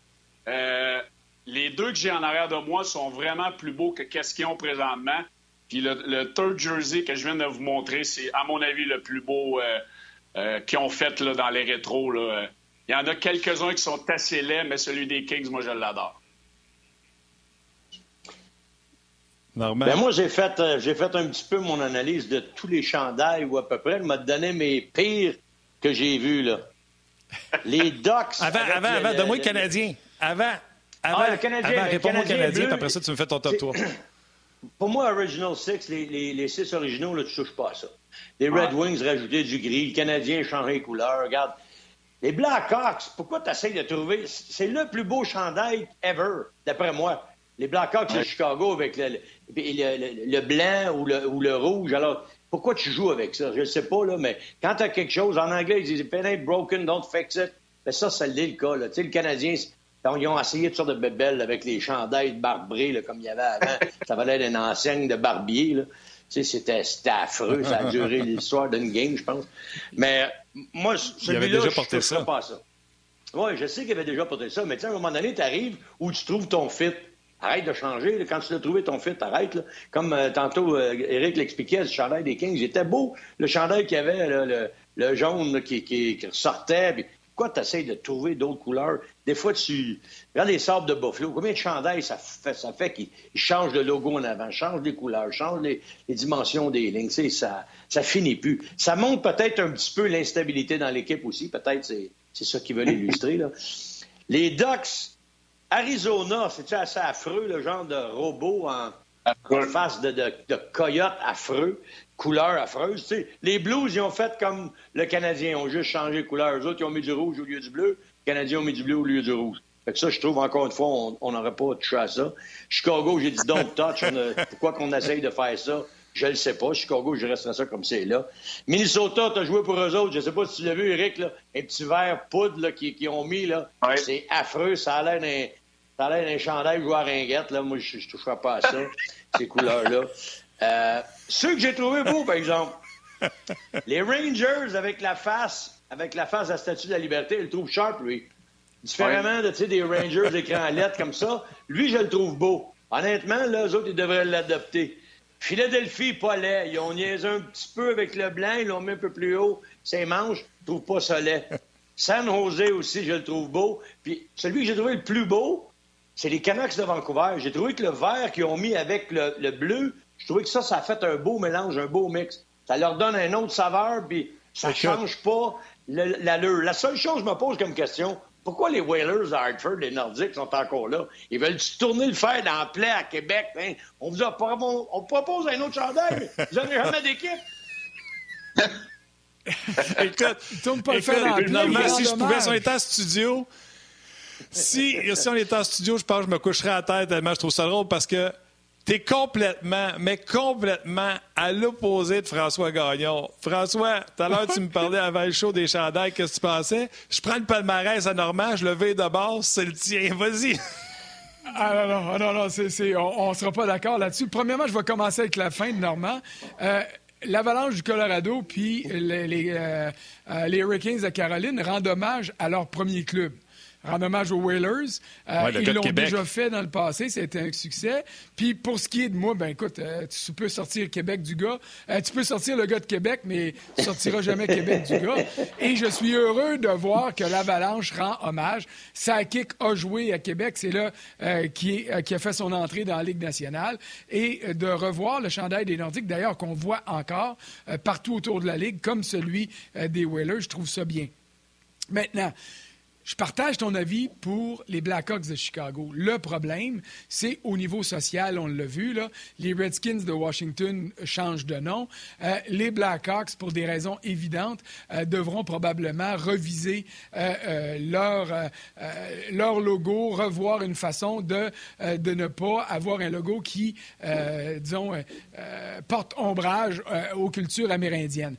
euh, les deux que j'ai en arrière de moi sont vraiment plus beaux que qu'est-ce qu'ils ont présentement. Puis le, third jersey que je viens de vous montrer, c'est à mon avis le plus beau euh, euh, qu'ils ont fait là, dans les rétros. Là. Il y en a quelques-uns qui sont assez laids, mais celui des Kings, moi, je l'adore. Ben moi, j'ai fait, j'ai fait un petit peu mon analyse de tous les chandails ou à peu près. Il m'a donné mes pires que j'ai vus. Là. Les Ducks. avant, avant, avant, donne-moi le Canadien. Avant, avant, ah, le Canadien, avant réponds-moi au Canadien, puis après ça, tu me fais ton top 3. pour moi, Original Six, les, les, six originaux, là, tu touches pas à ça. Les Red Wings rajoutaient du gris, le Canadien changeait les couleurs. Regarde, les Blackhawks, pourquoi tu essaies de trouver? C'est le plus beau chandail ever, d'après moi. Les Blackhawks de Chicago avec le, le, blanc ou le, ou le, rouge. Alors, pourquoi tu joues avec ça? Je ne sais pas, là, mais quand tu as quelque chose, en anglais, ils disent If it broken, don't fix it. Mais ça, ça l'est le cas. Là. Tu sais, le Canadien, ils ont essayé toutes sortes de bébelles avec les chandails de barbrés, là, comme il y avait avant. ça valait une enseigne de barbier. Là. Tu sais, c'était, c'était affreux. Ça a duré l'histoire d'une game, je pense. Mais moi, celui-là, je ne pas ça. Oui, je sais qu'il avait déjà porté ça, mais à un moment donné, tu arrives où tu trouves ton fit. Arrête de changer. Quand tu l'as trouvé ton fit, arrête. Comme euh, tantôt, Eric euh, l'expliquait, le chandail des Kings, il était beau. Le chandail qu'il y avait, le, le, jaune qui, qui, qui, ressortait. Pourquoi tu essaies de trouver d'autres couleurs? Des fois, tu. Regarde les sables de Buffalo. Combien de chandails ça fait, ça fait qu'ils changent le logo en avant, changent les couleurs, changent les, dimensions des lignes? ça, ça finit plus. Ça montre peut-être un petit peu l'instabilité dans l'équipe aussi. Peut-être c'est, c'est ça qu'ils veulent illustrer. Là. Les Ducks, Arizona, c'est-tu assez affreux, le genre de robot en, face de, de, de coyote affreux? couleur affreuse. Les Blues, ils ont fait comme le Canadien, ils ont juste changé de couleur. Eux autres, ils ont mis du rouge au lieu du bleu. Les Canadiens ont mis du bleu au lieu du rouge. Fait que ça, je trouve, encore une fois, on n'aurait pas touché à ça. Chicago, j'ai dit don't touch. pourquoi qu'on essaye de faire ça? Je le sais pas. Chicago, je resterai ça comme c'est là. Minnesota, tu as joué pour eux autres. Je sais pas si tu l'as vu, Eric, là, un petit verre poudre qu'ils qui ont mis. là. C'est affreux. Ça a l'air d'un, ça a l'air d'un chandail joué à ringuette. Là. Moi, je ne toucherai pas à ça, ces couleurs-là. Euh, ceux que j'ai trouvé beaux, par exemple, les Rangers avec la face, avec la face à la Statue de la Liberté, ils le trouvent sharp, lui. Différemment de, des Rangers écrits en lettres comme ça, lui, je le trouve beau. Honnêtement, là, eux autres, ils devraient l'adopter. Philadelphie, pas laid. Ils ont niaisé un petit peu avec le blanc, ils l'ont mis un peu plus haut. Ses manches, je trouve pas ça laid. San Jose aussi, je le trouve beau. Puis celui que j'ai trouvé le plus beau, c'est les Canucks de Vancouver. J'ai trouvé que le vert qu'ils ont mis avec le bleu, je trouvais que ça, ça a fait un beau mélange, un beau mix. Ça leur donne un autre saveur, puis ça ne change pas l'allure. La seule chose que je me pose comme question, pourquoi les Whalers à Hartford, les Nordiques, sont encore là? Ils veulent tourner le fer dans la plaie à Québec? Hein? On vous a, on, propose un autre chandail, mais vous n'avez jamais d'équipe? écoute, tourne pas le fer dans la plaie. Si je pouvais, était en studio, si, si on était en studio, je pense que je me coucherais à tête tellement je trouve ça drôle parce que T'es complètement, mais complètement à l'opposé de François Gagnon. François, tout à l'heure, tu me parlais avant le show des chandails. Qu'est-ce que tu pensais? Je prends le palmarès à Normand, je le vais de base, c'est le tien. Vas-y. Ah non, non, non, non on ne sera pas d'accord là-dessus. Premièrement, je vais commencer avec la fin de Normand. Euh, L'Avalanche du Colorado puis les, les, euh, euh, les Hurricanes de Caroline rendent hommage à leur premier club rendre hommage aux Whalers. Euh, ils l'ont déjà fait dans le passé, c'était un succès. Puis pour ce qui est de moi, ben écoute, euh, tu peux sortir Québec du gars. Euh, tu peux sortir le gars de Québec, mais tu sortiras jamais Québec du gars. Et je suis heureux de voir que l'Avalanche rend hommage. Sakic a joué à Québec, c'est là qui, qui, a fait son entrée dans la Ligue nationale. Et de revoir le chandail des Nordiques, d'ailleurs, qu'on voit encore partout autour de la Ligue, comme celui des Whalers, je trouve ça bien. Maintenant, je partage ton avis pour les Blackhawks de Chicago. Le problème, c'est au niveau social, on l'a vu, là, les Redskins de Washington changent de nom. Euh, les Blackhawks, pour des raisons évidentes, euh, devront probablement reviser euh, leur, leur logo, revoir une façon de, de ne pas avoir un logo qui, disons, porte ombrage aux cultures amérindiennes.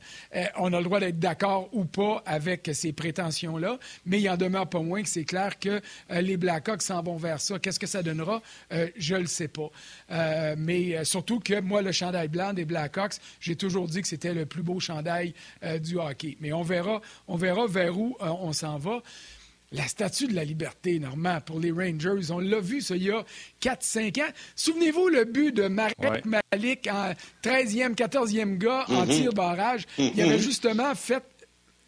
on a le droit d'être d'accord ou pas avec ces prétentions-là, mais il y en demeure pas moins que c'est clair que euh, les Blackhawks s'en vont vers ça. Qu'est-ce que ça donnera? Euh, je ne le sais pas. Euh, mais surtout que moi, le chandail blanc des Blackhawks, j'ai toujours dit que c'était le plus beau chandail du hockey. Mais on verra, on verra vers où on s'en va. La statue de la liberté, Normand, pour les Rangers, on l'a vu ça il y a 4-5 ans. Souvenez-vous le but de Marek Malik en 13e, 14e gars en mm-hmm. tir barrage. Il avait mm-hmm. justement fait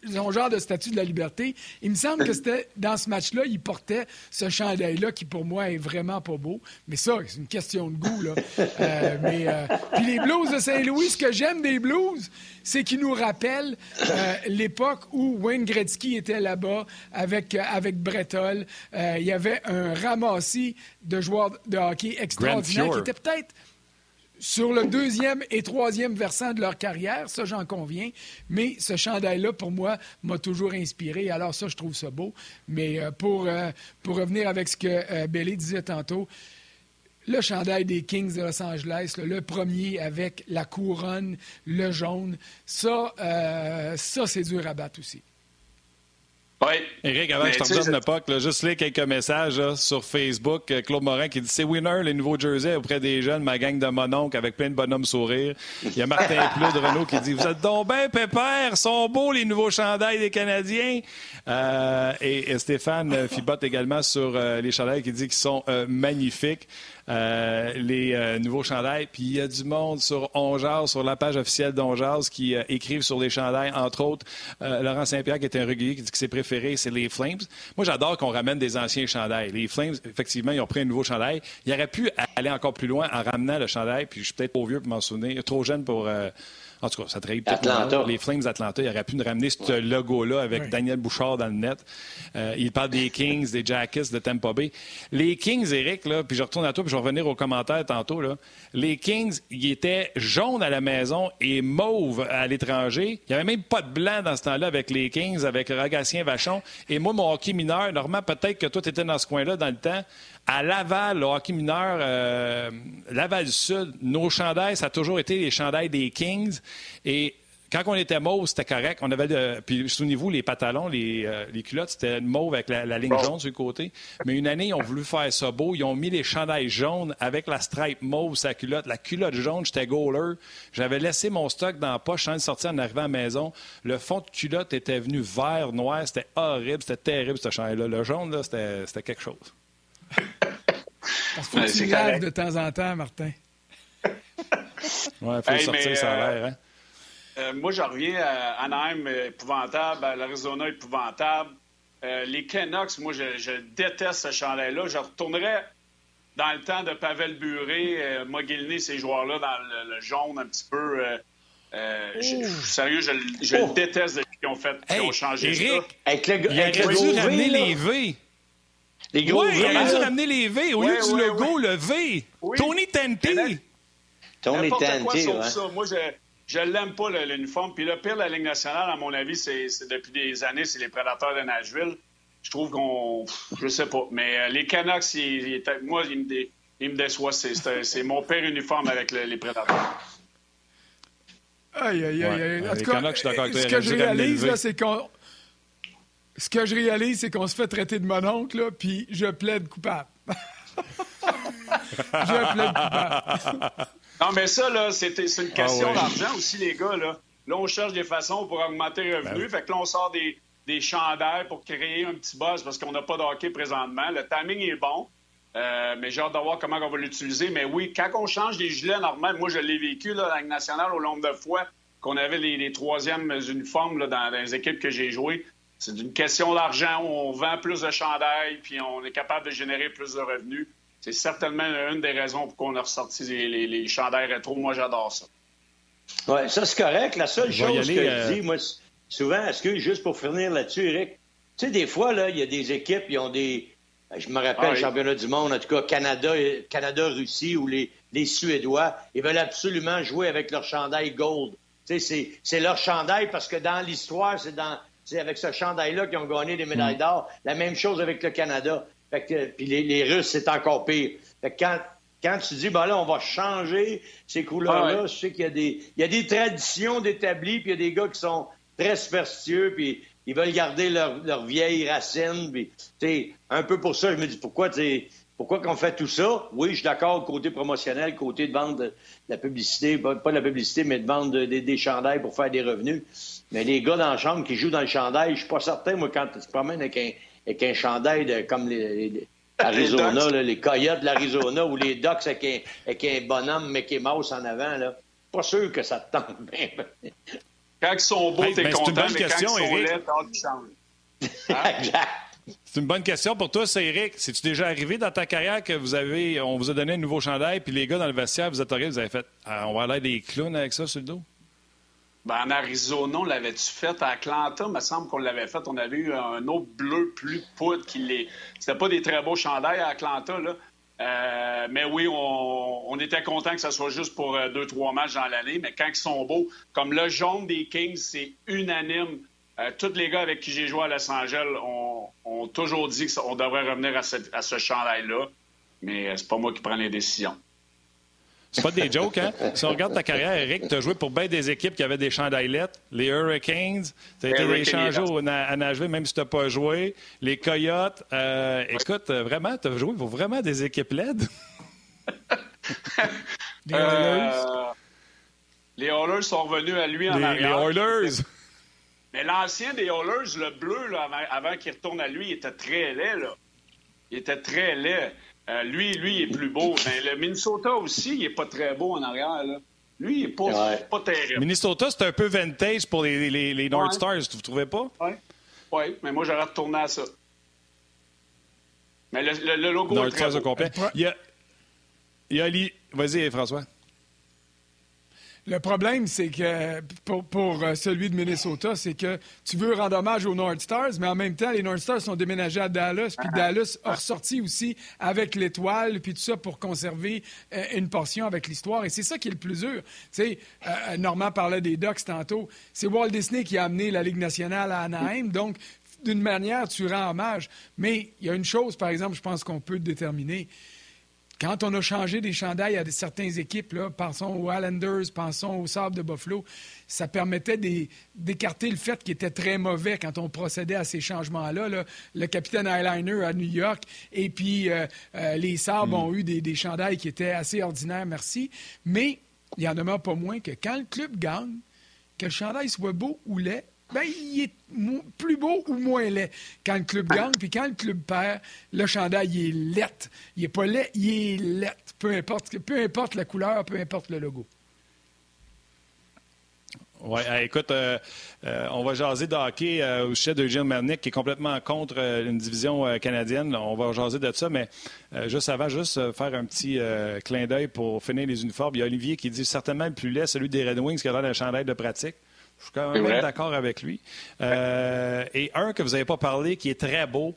son genre de statut de la liberté. Il me semble que c'était dans ce match-là, il portait ce chandail-là qui, pour moi, est vraiment pas beau. Mais ça, c'est une question de goût. Là. Euh, mais, euh, puis les Blues de Saint-Louis, ce que j'aime des Blues, c'est qu'ils nous rappellent euh, l'époque où Wayne Gretzky était là-bas avec, avec Brettol. il y avait un ramassis de joueurs de hockey extraordinaire qui était peut-être sur le deuxième et troisième versant de leur carrière, ça j'en conviens, mais ce chandail-là, pour moi, m'a toujours inspiré. Alors ça, je trouve ça beau. Mais euh, pour, euh, pour revenir avec ce que euh, disait tantôt, le chandail des Kings de Los Angeles, le premier avec la couronne, le jaune, ça, ça c'est dur à battre aussi. Oui. Éric, avant que je te redonne le puck, juste lire quelques messages sur Facebook. Euh, Claude Morin qui dit C'est winner, les nouveaux jerseys auprès des jeunes, ma gang de mononcle avec plein de bonhommes sourires. Il y a Martin Plou de Renault qui dit Vous êtes donc bien pépère, sont beaux les nouveaux chandails des Canadiens. Euh, et, Stéphane Fibot également sur euh, les chandails qui dit qu'ils sont magnifiques. Euh, les euh, nouveaux chandails. Puis il y a du monde sur Ongeaz, sur la page officielle d'Ongeaz, qui euh, écrivent sur les chandails, entre autres Laurent Saint-Pierre, qui est un régulier, qui dit que ses préférés, c'est les Flames. Moi, j'adore qu'on ramène des anciens chandails. Les Flames, effectivement, ils ont pris un nouveau chandail. Il aurait pu aller encore plus loin en ramenant le chandail, puis je suis peut-être trop vieux pour m'en souvenir, trop jeune pour en tout cas, ça trahit peut-être les Flames d'Atlanta. Il aurait pu nous ramener ce logo-là avec Daniel Bouchard dans le net. Euh, il parle des Kings, des Jackets de Tampa Bay. Les Kings, Eric, là, puis je retourne à toi, puis je vais revenir aux commentaires tantôt. Là. Les Kings, ils étaient jaunes à la maison et mauves à l'étranger. Il n'y avait même pas de blanc dans ce temps-là avec les Kings, avec Ragassien Vachon. Et moi, mon hockey mineur, normalement, peut-être que toi, tu étais dans ce coin-là dans le temps. À Laval, le hockey mineur, euh, Laval du Sud, nos chandails, ça a toujours été les chandails des Kings. Et quand on était mauve, c'était correct. On avait de... Puis souvenez-vous, les pantalons, les, euh, les culottes, c'était mauve avec la, ligne jaune sur le côté. Mais une année, ils ont voulu faire ça beau. Ils ont mis les chandails jaunes avec la stripe mauve sa culotte. La culotte jaune, j'étais goaler. J'avais laissé mon stock dans la poche sans le sortir en arrivant à la maison. Le fond de culotte était venu vert, noir. C'était horrible. C'était terrible, ce chandail-là. Le jaune, là, c'était quelque chose. Parce faut que tu laves de temps en temps, Martin. Ouais, il faut sortir, ça a l'air, hein? Euh, moi, je reviens à Anaheim euh, épouvantable, à l'Arizona épouvantable. Euh, les Canucks, moi, je, déteste ce chandail-là. Je retournerais dans le temps de Pavel Buré, Mogilny, ces joueurs-là, dans le, jaune un petit peu. sérieux, je, le oh. déteste depuis qu'ils ont, fait, ont changé Eric, ça. Avec le, il a dû ramener les V. Les gros oui, il a dû ramener les V. Au lieu du logo, le V. Tony Tanti. Tony Tanti, Moi, je je l'aime pas, l'uniforme. Puis le pire de la Ligue nationale, à mon avis, c'est depuis des années, c'est les prédateurs de Nashville. Je trouve qu'on. Je sais pas. Mais euh, les Canucks, moi, ils me, me déçoivent. C'est mon pire uniforme avec les prédateurs. Aïe, aïe, aïe. En tout cas, ce que je réalise, c'est qu'on. Ce que je réalise, c'est qu'on se fait traiter de mon oncle, puis je plaide coupable. je plaide coupable. Non, mais ça, là, c'est une question ah d'argent aussi, les gars. Là. là, on cherche des façons pour augmenter les revenus. Ben fait que là, on sort des, des chandails pour créer un petit buzz parce qu'on n'a pas de hockey présentement. Le timing est bon. Euh, mais j'ai hâte de voir comment on va l'utiliser. Mais oui, quand on change des gilets normaux, moi je l'ai vécu là, la nationale au nombre de fois qu'on avait les, troisièmes uniformes là, dans, les équipes que j'ai jouées. C'est une question d'argent. On vend plus de chandails, puis on est capable de générer plus de revenus. C'est certainement une des raisons pour qu'on a ressorti les, les, chandails rétro. Moi, j'adore ça. Oui, ça, c'est correct. La seule chose que je euh, dis, moi, souvent, est-ce que, juste pour finir là-dessus, Eric, tu sais, des fois, là, il y a des équipes, qui ont des. Je me rappelle, le championnat du monde, en tout cas, Canada, Canada-Russie, ou les, les Suédois, ils veulent absolument jouer avec leur chandail gold. Tu sais, c'est leur chandail parce que dans l'histoire, c'est dans. C'est avec ce chandail-là qu'ils ont gagné des médailles mm. d'or. La même chose avec le Canada. Fait que, puis les, Russes, c'est encore pire. Fait que quand, quand tu dis, ben là, on va changer ces couleurs-là, je sais qu'il y a des, il y a des traditions d'établis, puis il y a des gars qui sont très superstitieux, puis ils veulent garder leur, leur vieille racine. Puis, un peu pour ça, je me dis, pourquoi, pourquoi qu'on fait tout ça? Oui, je suis d'accord, côté promotionnel, côté de vendre de la publicité, pas, de la publicité, mais de vendre des chandails pour faire des revenus. Mais les gars dans la chambre qui jouent dans le chandail, je suis pas certain, moi, quand tu te promènes avec un, avec un chandail de, comme les, Arizona, les, Coyotes de l'Arizona ou les Ducks avec un, avec un bonhomme Mickey Mouse en avant. Là. Pas sûr que ça te tente bien. Quand ils sont beaux, t'es ben, content, mais question, quand ils sont laids, hein? exact. C'est une bonne question pour toi, c'est Eric. C'est-tu déjà arrivé dans ta carrière que vous avez, on vous a donné un nouveau chandail, puis les gars dans le vestiaire, vous êtes arrivés, vous avez fait, ah, on va aller des clowns avec ça sur le dos? Ben, en Arizona, on l'avait-tu fait? À Atlanta, il me semble qu'on l'avait fait. On avait eu un autre bleu plus poudre qui les. C'était pas des très beaux chandails à Atlanta, là. Euh, mais oui, on, était content que ça soit juste pour euh, deux, trois matchs dans l'année. Mais quand ils sont beaux, comme le jaune des Kings, c'est unanime. Euh, tous les gars avec qui j'ai joué à Los Angeles ont, toujours dit qu'on devrait revenir à, à ce chandail-là. Mais c'est pas moi qui prends les décisions. C'est pas des jokes, hein? Si on regarde ta carrière, Eric, tu as joué pour bien des équipes qui avaient des chandaillettes. Les Hurricanes, tu as été échangé à Nashville, même si tu n'as pas joué. Les Coyotes. Euh, écoute, vraiment, tu as joué pour vraiment des équipes LED? les Oilers. Euh, les Oilers sont revenus à lui en les, arrière. Les Oilers! Mais l'ancien des Oilers, le bleu, là, avant, qu'il retourne à lui, il était très laid. Là. Il était très laid. Euh, lui, lui, il est plus beau. Mais le Minnesota aussi, il n'est pas très beau en arrière. Là. Lui, il n'est pas, pas, terrible. Minnesota, c'est un peu vintage pour les, les, les North Stars, vous ne trouvez pas? Oui, ouais, mais moi, j'aurais retourné à ça. Mais le, le, logo North est très Stars au complet. Il y a, il y a Vas-y, François. Le problème, c'est que pour, euh, celui de Minnesota, c'est que tu veux rendre hommage aux North Stars, mais en même temps, les North Stars sont déménagés à Dallas, puis Dallas a ressorti aussi avec l'étoile, puis tout ça pour conserver euh, une portion avec l'histoire. Et c'est ça qui est le plus dur. Tu sais, euh, Normand parlait des Ducks tantôt. C'est Walt Disney qui a amené la Ligue nationale à Anaheim, donc d'une manière, tu rends hommage. Mais il y a une chose, par exemple, je pense qu'on peut déterminer. Quand on a changé des chandails à certaines équipes, là, pensons aux Islanders, pensons aux Sabres de Buffalo, ça permettait d'écarter le fait qu'il était très mauvais quand on procédait à ces changements-là. Le capitaine Eyeliner à New York et puis euh, euh, les Sabres hmm. ont eu des, des chandails qui étaient assez ordinaires, merci. Mais il y en demeure pas moins que quand le club gagne, que le chandail soit beau ou laid, ben, il est plus beau ou moins laid quand le club gagne. Puis quand le club perd, le chandail, il est laid. Il n'est pas laid, il est laid. Peu importe, peu importe la couleur, peu importe le logo. Oui, écoute, euh, euh, on va jaser de euh, au sujet de Eugene Mernick, qui est complètement contre une division canadienne. On va jaser de ça, mais juste avant, juste faire un petit clin d'œil pour finir les uniformes. Il y a Olivier qui dit certainement le plus laid, celui des Red Wings, qui a l'air d'un chandail de pratique. Je suis quand même d'accord avec lui. Euh, et un que vous n'avez pas parlé, qui est très beau,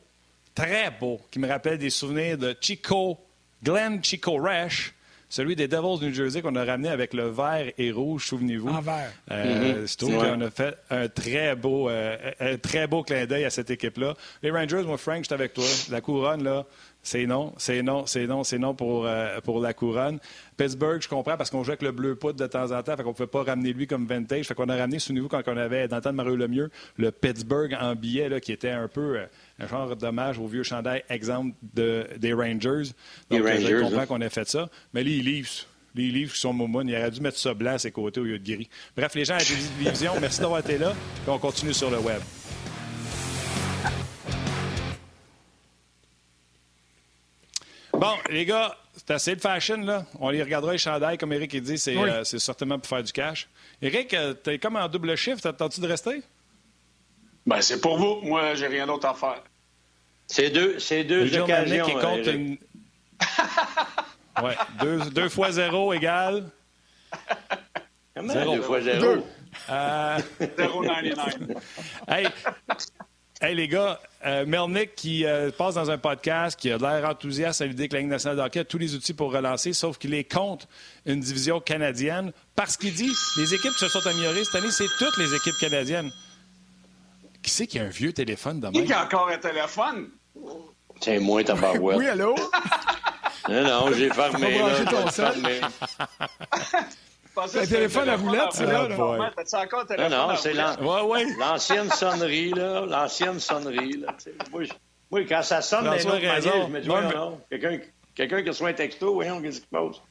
très beau, qui me rappelle des souvenirs de Chico, Glenn Chico Resch, celui des Devils du New Jersey qu'on a ramené avec le vert et rouge, souvenez-vous. En vert. Euh, mm-hmm. qu'on a fait un très beau, euh, un très beau clin d'œil à cette équipe-là. Les Rangers, moi, Frank, je suis avec toi. La couronne, là, c'est non, c'est non, c'est non, c'est non pour, euh, pour la couronne. Pittsburgh, je comprends parce qu'on jouait avec le bleu poudre de temps en temps, fait qu'on ne pouvait pas ramener lui comme vintage. Fait qu'on a ramené, souvenez-vous, quand on avait, dans le temps de Mario Lemieux, le Pittsburgh en billet, là, qui était un peu euh, un genre d'hommage au vieux chandail, exemple de, des Rangers. Donc, euh, je comprends hein. qu'on ait fait ça. Mais les livres, les livres qui sont moumounes, il aurait dû mettre ça blanc à ses côtés au lieu de gris. Bref, les gens à la télévision, merci d'avoir été là. Puis on continue sur le web. Bon, les gars, c'est assez de fashion, là. On les regardera les chandails, comme Eric dit, c'est euh, certainement pour faire du cash. Eric, euh, t'es comme en double chiffre, t'attends-tu de rester? Ben, c'est pour vous. Moi, j'ai rien d'autre à faire. C'est deux, c'est deux occasions. Qui compte une... ouais, deux, deux, fois zéro égale... Zéro. Deux fois zéro. Euh... 0,99. hey, Hey les gars, euh, Melnick qui euh, passe dans un podcast, qui a l'air enthousiaste à l'idée que la Ligue nationale de hockey a tous les outils pour relancer, sauf qu'il est contre une division canadienne parce qu'il dit les équipes qui se sont améliorées cette année, c'est toutes les équipes canadiennes. Qui c'est qui a un vieux téléphone de Qui a encore un téléphone? Tiens, moi, ta barouette. Oui, allô? non, non, j'ai fermé. Là, ton fermé. Un téléphone à roulette, c'est là. là. T'as-tu encore téléphone Non, non, c'est l'ancienne sonnerie, là. L'ancienne sonnerie, là. Moi, quand ça sonne, les autres manières, je me dis, non, non. Quelqu'un qui reçoit un texto, voyons, qu'est-ce qui se passe?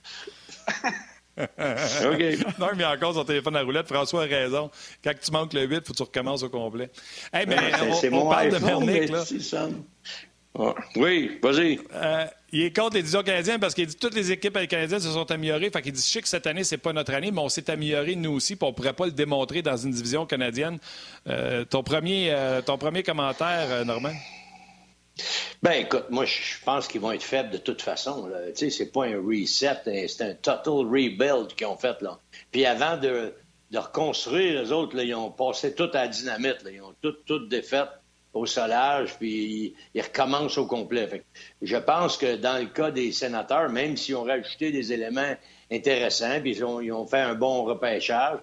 OK. Non, mais encore son téléphone à roulette. François a raison. Quand tu manques le 8, il faut que tu recommences au complet. Hey, mais on, on parle de Mernick, là. Ah, oui, vas-y. Euh, il est contre les divisions canadiennes parce qu'il dit que toutes les équipes canadiennes se sont améliorées. Fait qu'il dit, je sais que cette année, c'est pas notre année, mais on s'est amélioré nous aussi, puis on pourrait pas le démontrer dans une division canadienne. Euh, ton, premier, euh, ton premier commentaire, Normand? Ben écoute, moi je pense qu'ils vont être faibles de toute façon. Tu sais, c'est pas un reset, hein, c'est un total rebuild qu'ils ont fait là. Puis avant de, reconstruire, les autres, ils ont passé tout à la dynamite. Ils ont tout, tout défait au solage, puis ils, recommencent au complet. je pense que dans le cas des sénateurs, même s'ils ont rajouté des éléments intéressants, puis ils ont, fait un bon repêchage,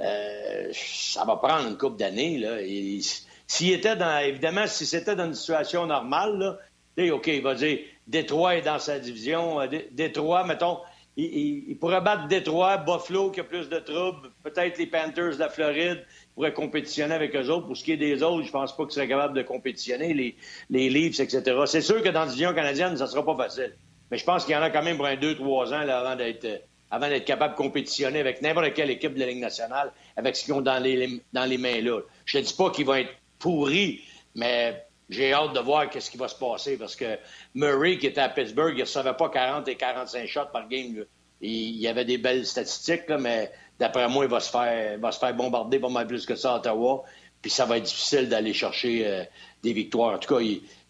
euh, ça va prendre une couple d'années. S'il était dans, évidemment, si c'était dans une situation normale, OK, il va dire Détroit est dans sa division. Euh, Détroit, mettons, il, pourrait battre Détroit, Buffalo qui a plus de troubles, peut-être les Panthers de la Floride pourraient compétitionner avec eux autres. Pour ce qui est des autres, je pense pas qu'ils seraient capables de compétitionner, les, les Leafs, etc. C'est sûr que dans la division canadienne, ça sera pas facile. Mais je pense qu'il y en a quand même pour un 2-3 ans là, avant d'être avant d'être capable de compétitionner avec n'importe quelle équipe de la Ligue nationale, avec ce qu'ils ont dans les, dans les mains là. Je ne dis pas qu'ils vont être pourris, mais j'ai hâte de voir qu'est-ce qui va se passer parce que Murray, qui était à Pittsburgh, il ne recevait pas 40 et 45 shots par game. Il, y avait des belles statistiques, mais d'après moi, il va se faire, va se faire bombarder pas mal plus que ça à Ottawa. Puis ça va être difficile d'aller chercher euh, des victoires. En tout cas,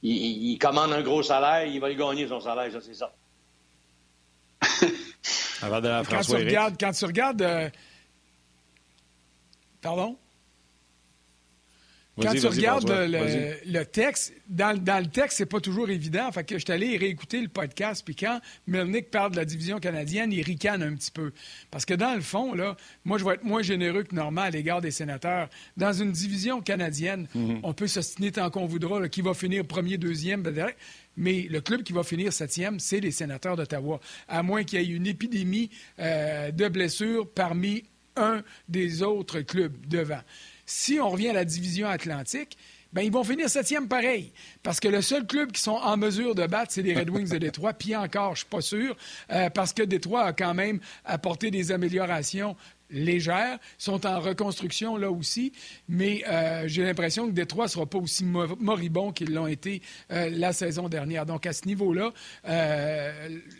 il, commande un gros salaire, il va le gagner son salaire, ça c'est ça. Avant de la quand, tu regardes, quand tu regardes. Euh, pardon? Quand tu regardes le, texte, dans, le texte, c'est pas toujours évident. Fait que je suis allé réécouter le podcast, puis quand Melnick parle de la division canadienne, il ricane un petit peu. Parce que dans le fond, là, moi, je vais être moins généreux que normal à l'égard des sénateurs. Dans une division canadienne, mhm. on peut s'ostiner tant qu'on voudra, qui va finir premier, deuxième, mais le club qui va finir septième, c'est les sénateurs d'Ottawa. À moins qu'il y ait une épidémie euh, de blessures parmi un des autres clubs devant. Si on revient à la division atlantique, ben, ils vont finir septième pareil. Parce que le seul club qui sont en mesure de battre, c'est les Red Wings de Détroit. Puis encore, je suis pas sûr, euh, parce que Détroit a quand même apporté des améliorations légères, sont en reconstruction là aussi, mais euh, j'ai l'impression que Détroit ne sera pas aussi moribond qu'ils l'ont été euh, la saison dernière. Donc à ce niveau-là,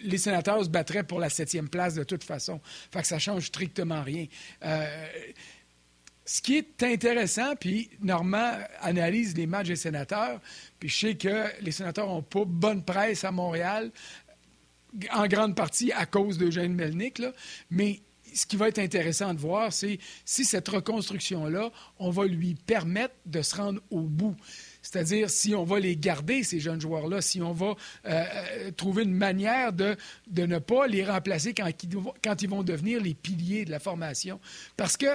les sénateurs se battraient pour la septième place de toute façon. Fait que ça change strictement rien. Ce qui est intéressant, puis Normand analyse les matchs des sénateurs, puis je sais que les sénateurs n'ont pas bonne presse à Montréal, en grande partie à cause de Jeanne Melnick, mais ce qui va être intéressant de voir, c'est si cette reconstruction-là, on va lui permettre de se rendre au bout. C'est-à-dire si on va les garder, ces jeunes joueurs-là, si on va euh, euh, trouver une manière de, ne pas les remplacer quand ils vont devenir les piliers de la formation. Parce que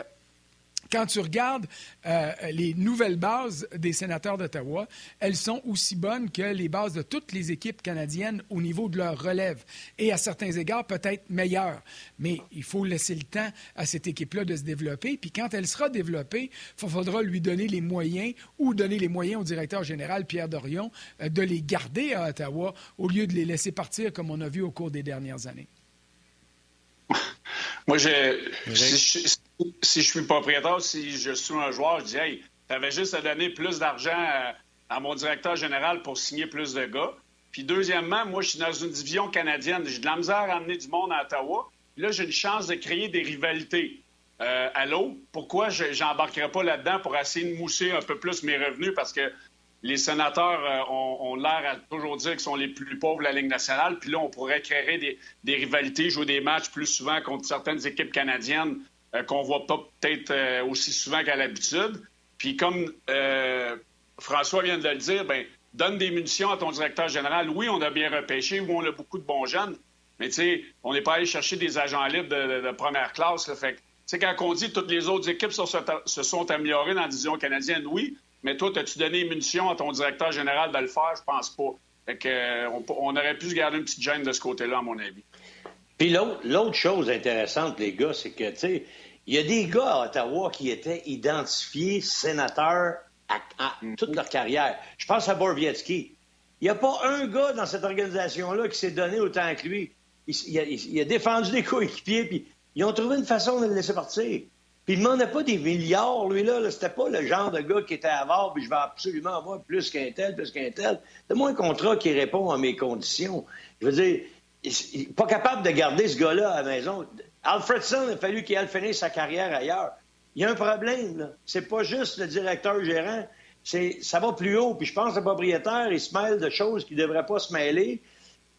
quand tu regardes euh, les nouvelles bases des sénateurs d'Ottawa, elles sont aussi bonnes que les bases de toutes les équipes canadiennes au niveau de leur relève. Et à certains égards, peut-être meilleures. Mais il faut laisser le temps à cette équipe-là de se développer. Puis quand elle sera développée, il faudra lui donner les moyens ou donner les moyens au directeur général Pierre Dorion euh, de les garder à Ottawa au lieu de les laisser partir comme on a vu au cours des dernières années. Moi, si, je suis propriétaire, si je suis un joueur, je dis Hey, tu avais juste à donner plus d'argent à, mon directeur général pour signer plus de gars. Puis deuxièmement, moi, je suis dans une division canadienne. J'ai de la misère à amener du monde à Ottawa. là, j'ai une chance de créer des rivalités. Euh, à l'eau, pourquoi je n'embarquerai pas là-dedans pour essayer de mousser un peu plus mes revenus? Parce que les sénateurs euh, ont, l'air à toujours dire qu'ils sont les plus pauvres de la Ligue nationale. Puis là, on pourrait créer des, rivalités, jouer des matchs plus souvent contre certaines équipes canadiennes euh, qu'on voit pas peut-être euh, aussi souvent qu'à l'habitude. Puis comme François vient de le dire, ben donne des munitions à ton directeur général. Oui, on a bien repêché, oui, on a beaucoup de bons jeunes, mais tu sais, on n'est pas allé chercher des agents libres de, première classe. Là, fait sais, quand on dit que toutes les autres équipes se sont améliorées dans la division canadienne, oui, mais toi, as-tu donné munition à ton directeur général de le faire? Je pense pas. Fait que, euh, on, aurait pu se garder une petite gêne de ce côté-là, à mon avis. Puis l'autre chose intéressante, les gars, c'est que, tu sais, il y a des gars à Ottawa qui étaient identifiés sénateurs à, toute leur carrière. Je pense à Borvietsky. Il n'y a pas un gars dans cette organisation-là qui s'est donné autant que lui. Il, a, il a, défendu des coéquipiers, puis ils ont trouvé une façon de le laisser partir. Puis il ne demandait pas des milliards, lui, là. C'était pas le genre de gars qui était avare, puis je vais absolument avoir plus qu'un tel, plus qu'un tel. C'est moi un contrat qui répond à mes conditions. Je veux dire, il n'est pas capable de garder ce gars-là à la maison. Alfredson, il a fallu qu'il finir sa carrière ailleurs. Il y a un problème, là. C'est pas juste le directeur gérant. C'est, ça va plus haut. Puis je pense que le propriétaire, il se mêle de choses qu'il ne devrait pas se mêler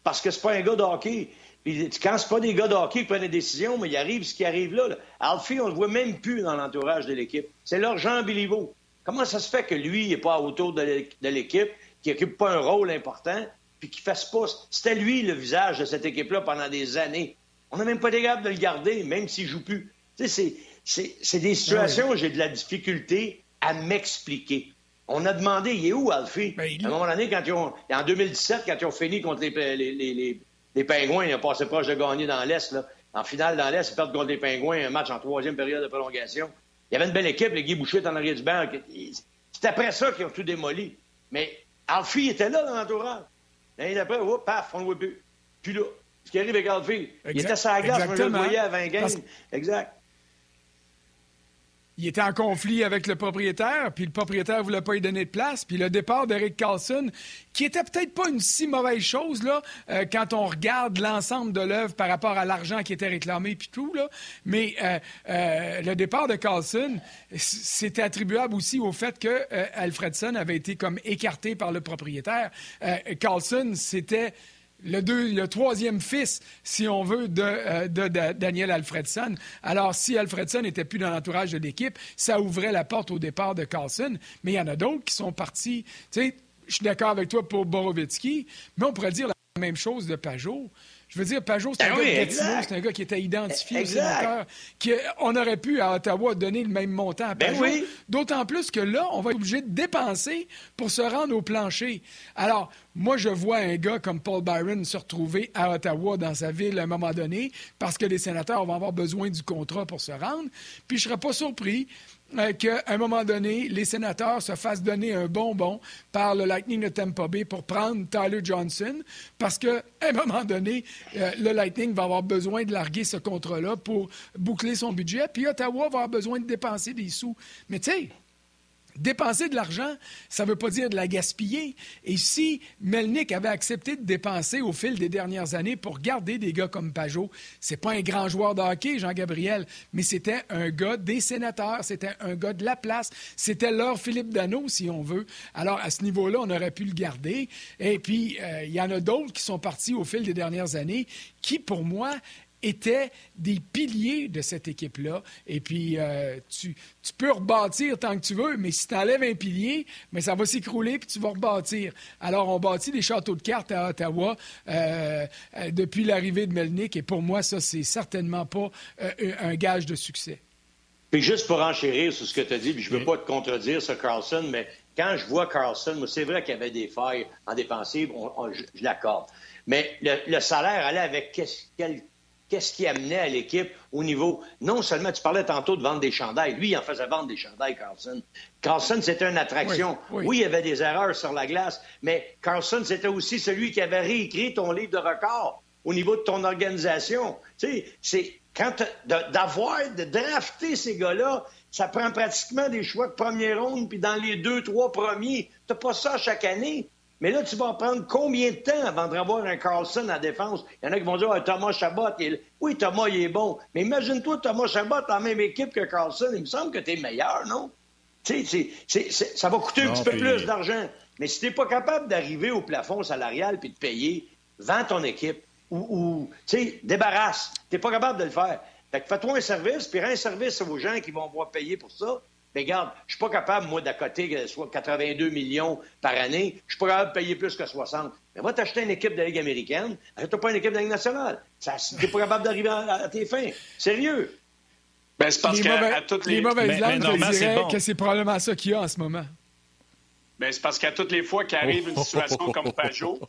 parce que c'est pas un gars de hockey. Puis quand c'est pas des gars de hockey qui prennent des décisions, mais il arrive ce qui arrive là. Alfie, on le voit même plus dans l'entourage de l'équipe. C'est leur Jean Béliveau. Comment ça se fait que lui, il n'est pas autour de l'équipe, qu'il n'occupe pas un rôle important, puis qu'il fasse pas. C'était lui le visage de cette équipe-là pendant des années. On n'a même pas été capable de le garder, même s'il joue plus. Tu sais, c'est des situations où j'ai de la difficulté à m'expliquer. On a demandé, il est où, Alfie? Ben, à un moment donné, quand ils ont, en 2017, quand ils ont fini contre les, les, les, les Pingouins, ils ont passé proche de gagner dans l'Est. En finale, dans l'Est, ils perdent contre les Pingouins, un match en troisième période de prolongation. Il y avait une belle équipe, les Guy Boucher en arrière du banc. C'est après ça qu'ils ont tout démoli. Mais Alfie était là dans l'entourage. L'année d'après, paf, on ne le voit plus. Puis là, ce qui arrive avec Alfie, il était sur la glace, je le voyais à 20 games. Exact il était en conflit avec le propriétaire, puis le propriétaire voulait pas lui donner de place, puis le départ d'Eric Carlson, qui était peut-être pas une si mauvaise chose là, euh, quand on regarde l'ensemble de l'œuvre par rapport à l'argent qui était réclamé puis tout là, mais euh, euh, le départ de Carlson, c'était attribuable aussi au fait que Alfredson avait été comme écarté par le propriétaire. Carlson, c'était le, troisième fils, si on veut, euh, de, Daniel Alfredson. Alors, si Alfredson n'était plus dans l'entourage de l'équipe, ça ouvrait la porte au départ de Carlson. Mais il y en a d'autres qui sont partis. Tu sais, je suis d'accord avec toi pour Borovitsky, mais on pourrait dire la même chose de Pajot. Je veux dire, Pajot, c'est un, ben gars c'est un gars qui était identifié au sénateur, qu'on aurait pu à Ottawa donner le même montant à ben Pajot. D'autant plus que là, on va être obligé de dépenser pour se rendre au plancher. Alors, moi, je vois un gars comme Paul Byron se retrouver à Ottawa dans sa ville à un moment donné parce que les sénateurs vont avoir besoin du contrat pour se rendre. Puis je ne serais pas surpris euh, qu'à un moment donné, les sénateurs se fassent donner un bonbon par le Lightning de Tampa Bay pour prendre Tyler Johnson, parce qu'à un moment donné, euh, le Lightning va avoir besoin de larguer ce contrat-là pour boucler son budget, puis Ottawa va avoir besoin de dépenser des sous. Mais tu sais, Dépenser de l'argent, ça ne veut pas dire de la gaspiller. Et si Melnick avait accepté de dépenser au fil des dernières années pour garder des gars comme Pajot, c'est pas un grand joueur de hockey, Jean-Gabriel, mais c'était un gars des sénateurs, c'était un gars de la place, c'était leur Philippe Dano, si on veut. Alors, à ce niveau-là, on aurait pu le garder. Et puis, euh, il y en a d'autres qui sont partis au fil des dernières années qui, pour moi, étaient des piliers de cette équipe-là. Et puis, euh, tu, peux rebâtir tant que tu veux, mais si tu enlèves un pilier, mais ça va s'écrouler puis tu vas rebâtir. Alors, on bâtit des châteaux de cartes à Ottawa euh, euh, depuis l'arrivée de Melnick, et pour moi, ça, c'est certainement pas un gage de succès. Puis juste pour enchérir sur ce que tu as dit, puis je ne veux pas te contredire, ce Carlson, mais quand je vois Carlson, moi, c'est vrai qu'il y avait des failles en défensive, je, l'accorde. Mais le, salaire allait avec quel qu'est-ce qui amenait à l'équipe au niveau. Non seulement, tu parlais tantôt de vendre des chandails. Lui, il en faisait vendre des chandails, Carlson. Carlson, c'était une attraction. Oui, il y avait des erreurs sur la glace, mais Carlson, c'était aussi celui qui avait réécrit ton livre de record au niveau de ton organisation. Tu sais, c'est quand d'avoir, de drafter ces gars-là, ça prend pratiquement des choix de première ronde, puis dans les deux, trois premiers. T'as pas ça chaque année. Mais là, tu vas prendre combien de temps avant d'avoir un Carlson à défense? Il y en a qui vont dire ah, Thomas Chabot, il... oui, Thomas, il est bon. Mais imagine-toi Thomas Chabot en même équipe que Carlson. Il me semble que tu es meilleur, non? Tu sais, ça va coûter un petit peu plus d'argent. Mais si tu n'es pas capable d'arriver au plafond salarial puis de payer, vends ton équipe ou, tu sais, débarrasse. Tu n'es pas capable de le faire. Fait que fais-toi un service, puis rends un service aux gens qui vont voir payer pour ça. Mais regarde, je suis pas capable, moi, d'accoter soit 82 millions par année. Je suis pas capable de payer plus que 60. Mais va t'acheter une équipe de la Ligue américaine. Achète-toi pas une équipe de la Ligue nationale. Tu n'es pas capable d'arriver à, tes fins. Sérieux. Ben, c'est parce qu'à toutes les... les mauvaises langues, je dirais que c'est probablement ça qu'il y a en ce moment. Ben, c'est parce qu'à toutes les fois qu'arrive une situation comme Pajot,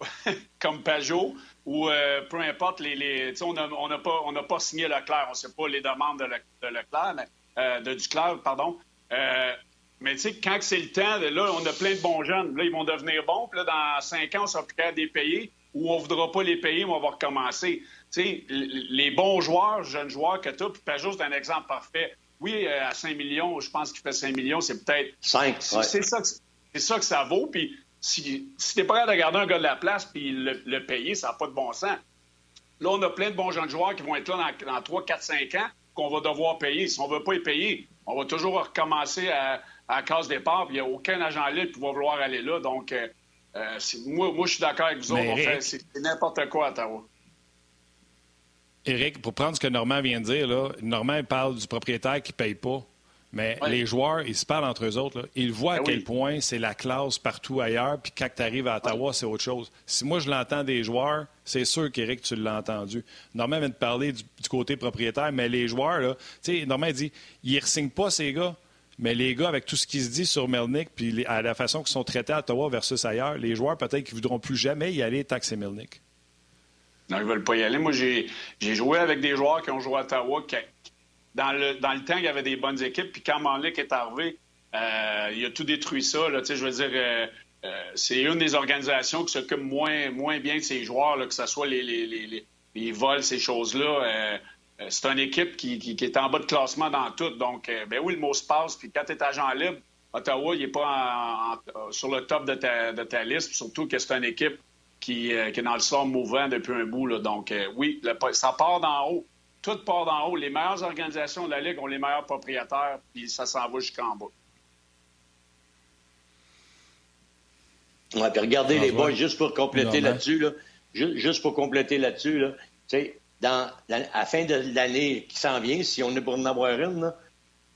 comme Pajot, ou euh, peu importe, les, les on n'a pas, on pas signé Leclerc, on ne sait pas les demandes de, de Leclerc, mais euh, de Duclair, pardon. Euh, mais tu sais, quand c'est le temps, là, on a plein de bons jeunes. Là, ils vont devenir bons. Puis là, dans cinq ans, on sera plus de les payer ou on ne voudra pas les payer, mais on va recommencer. Tu sais, les bons joueurs, jeunes joueurs que tu as, puis Pajot, c'est un exemple parfait. Oui, euh, à 5 millions, je pense qu'il fait 5 millions, c'est peut-être... 5, C'est ça, ça, que ça vaut. Puis si, si tu n'es pas capable de garder un gars de la place puis le, payer, ça n'a pas de bon sens. Là, on a plein de bons jeunes joueurs qui vont être là dans, dans 3, 4, 5 ans qu'on va devoir payer. Si on ne veut pas y payer, on va toujours recommencer à, à case départ, il n'y a aucun agent libre qui va vouloir aller là. Donc, euh, euh, moi, moi je suis d'accord avec vous autres. C'est n'importe quoi à Ottawa. Éric, pour prendre ce que Normand vient de dire, là, Normand parle du propriétaire qui ne paye pas. Mais les joueurs, ils se parlent entre eux autres. Ils voient à ben quel point c'est la classe partout ailleurs, puis quand tu arrives à Ottawa, c'est autre chose. Si moi, je l'entends des joueurs, c'est sûr qu'Éric, tu l'as entendu. Normand vient de parler du, côté propriétaire, mais les joueurs, là, tu sais, Normand dit, ils ne signent pas ces gars. Mais les gars, avec tout ce qui se dit sur Melnick, puis à la façon qu'ils sont traités à Ottawa versus ailleurs, les joueurs, peut-être qu'ils ne voudront plus jamais y aller tant que c'est Melnick. Non, ils ne veulent pas y aller. Moi, j'ai joué avec des joueurs qui ont joué à Ottawa, dans le, temps, il y avait des bonnes équipes. Puis quand Manlick est arrivé, euh, il a tout détruit ça. Je veux dire, euh, euh, c'est une des organisations qui s'occupe moins, moins bien de ses joueurs, que ce soit les, vols, ces choses-là. c'est une équipe qui, est en bas de classement dans tout. Donc, ben oui, le mot se passe. Puis quand tu es agent libre, Ottawa, il n'est pas sur le top de ta, liste. Surtout que c'est une équipe qui, est dans le sort mouvant depuis un bout. Donc, oui, ça part d'en haut tout part d'en haut. Les meilleures organisations de la Ligue ont les meilleurs propriétaires, puis ça s'en va jusqu'en bas. Ouais, puis regardez les boys, juste pour compléter là-dessus, là, juste, pour compléter là-dessus, là, dans la, à la fin de l'année qui s'en vient, si on est pour en avoir une, là,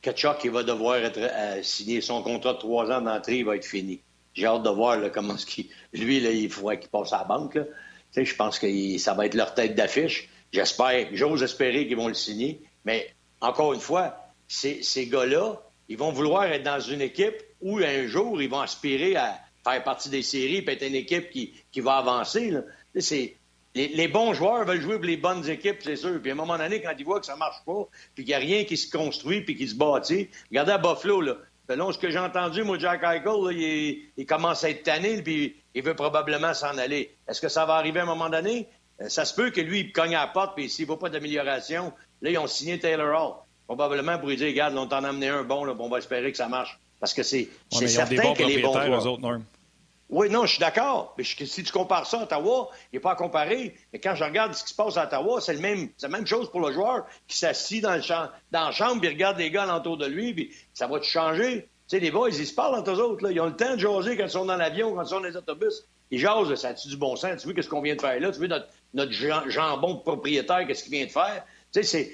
Kachuk, il va devoir être, euh, signer son contrat de trois ans d'entrée, il va être fini. J'ai hâte de voir là, comment ce qui. Lui, là, il faudrait qu'il passe à la banque. Là. Je pense que ça va être leur tête d'affiche. J'espère, j'ose espérer qu'ils vont le signer. Mais encore une fois, ces, gars-là, ils vont vouloir être dans une équipe où un jour, ils vont aspirer à faire partie des séries et être une équipe qui, va avancer. Les, bons joueurs veulent jouer pour les bonnes équipes, c'est sûr. Puis à un moment donné, quand ils voient que ça marche pas, puis qu'il n'y a rien qui se construit, puis qui se bâtit, regardez à Buffalo, là. Selon ce que j'ai entendu, moi, Jack Eichel, il, il, commence à être tanné, puis il veut probablement s'en aller. Est-ce que ça va arriver à un moment donné? Euh, ça se peut que lui, il cogne à la porte, puis s'il ne voit pas d'amélioration, là, ils ont signé Taylor Hall. Probablement pour lui dire, regarde, on t'en a amené un bon, là, on va espérer que ça marche. Parce que c'est certain que les bons joueurs... Autres, oui, non, je suis d'accord. Mais si tu compares ça à Ottawa, il n'est pas à comparer. Mais quand je regarde ce qui se passe à Ottawa, c'est même, la même chose pour le joueur qui s'assit dans, le dans la chambre, puis regarde les gars alentour de lui, puis ça va te changer. Tu sais, les boys, ils se parlent entre eux autres. Là. Ils ont le temps de jaser quand ils sont dans l'avion, quand ils sont dans les autobus. Ils jasent, ça a-tu du bon sens? Tu vois ce qu'on vient de faire là? Tu vois notre, notre jambon de propriétaire, qu'est-ce qu'il vient de faire? Tu sais,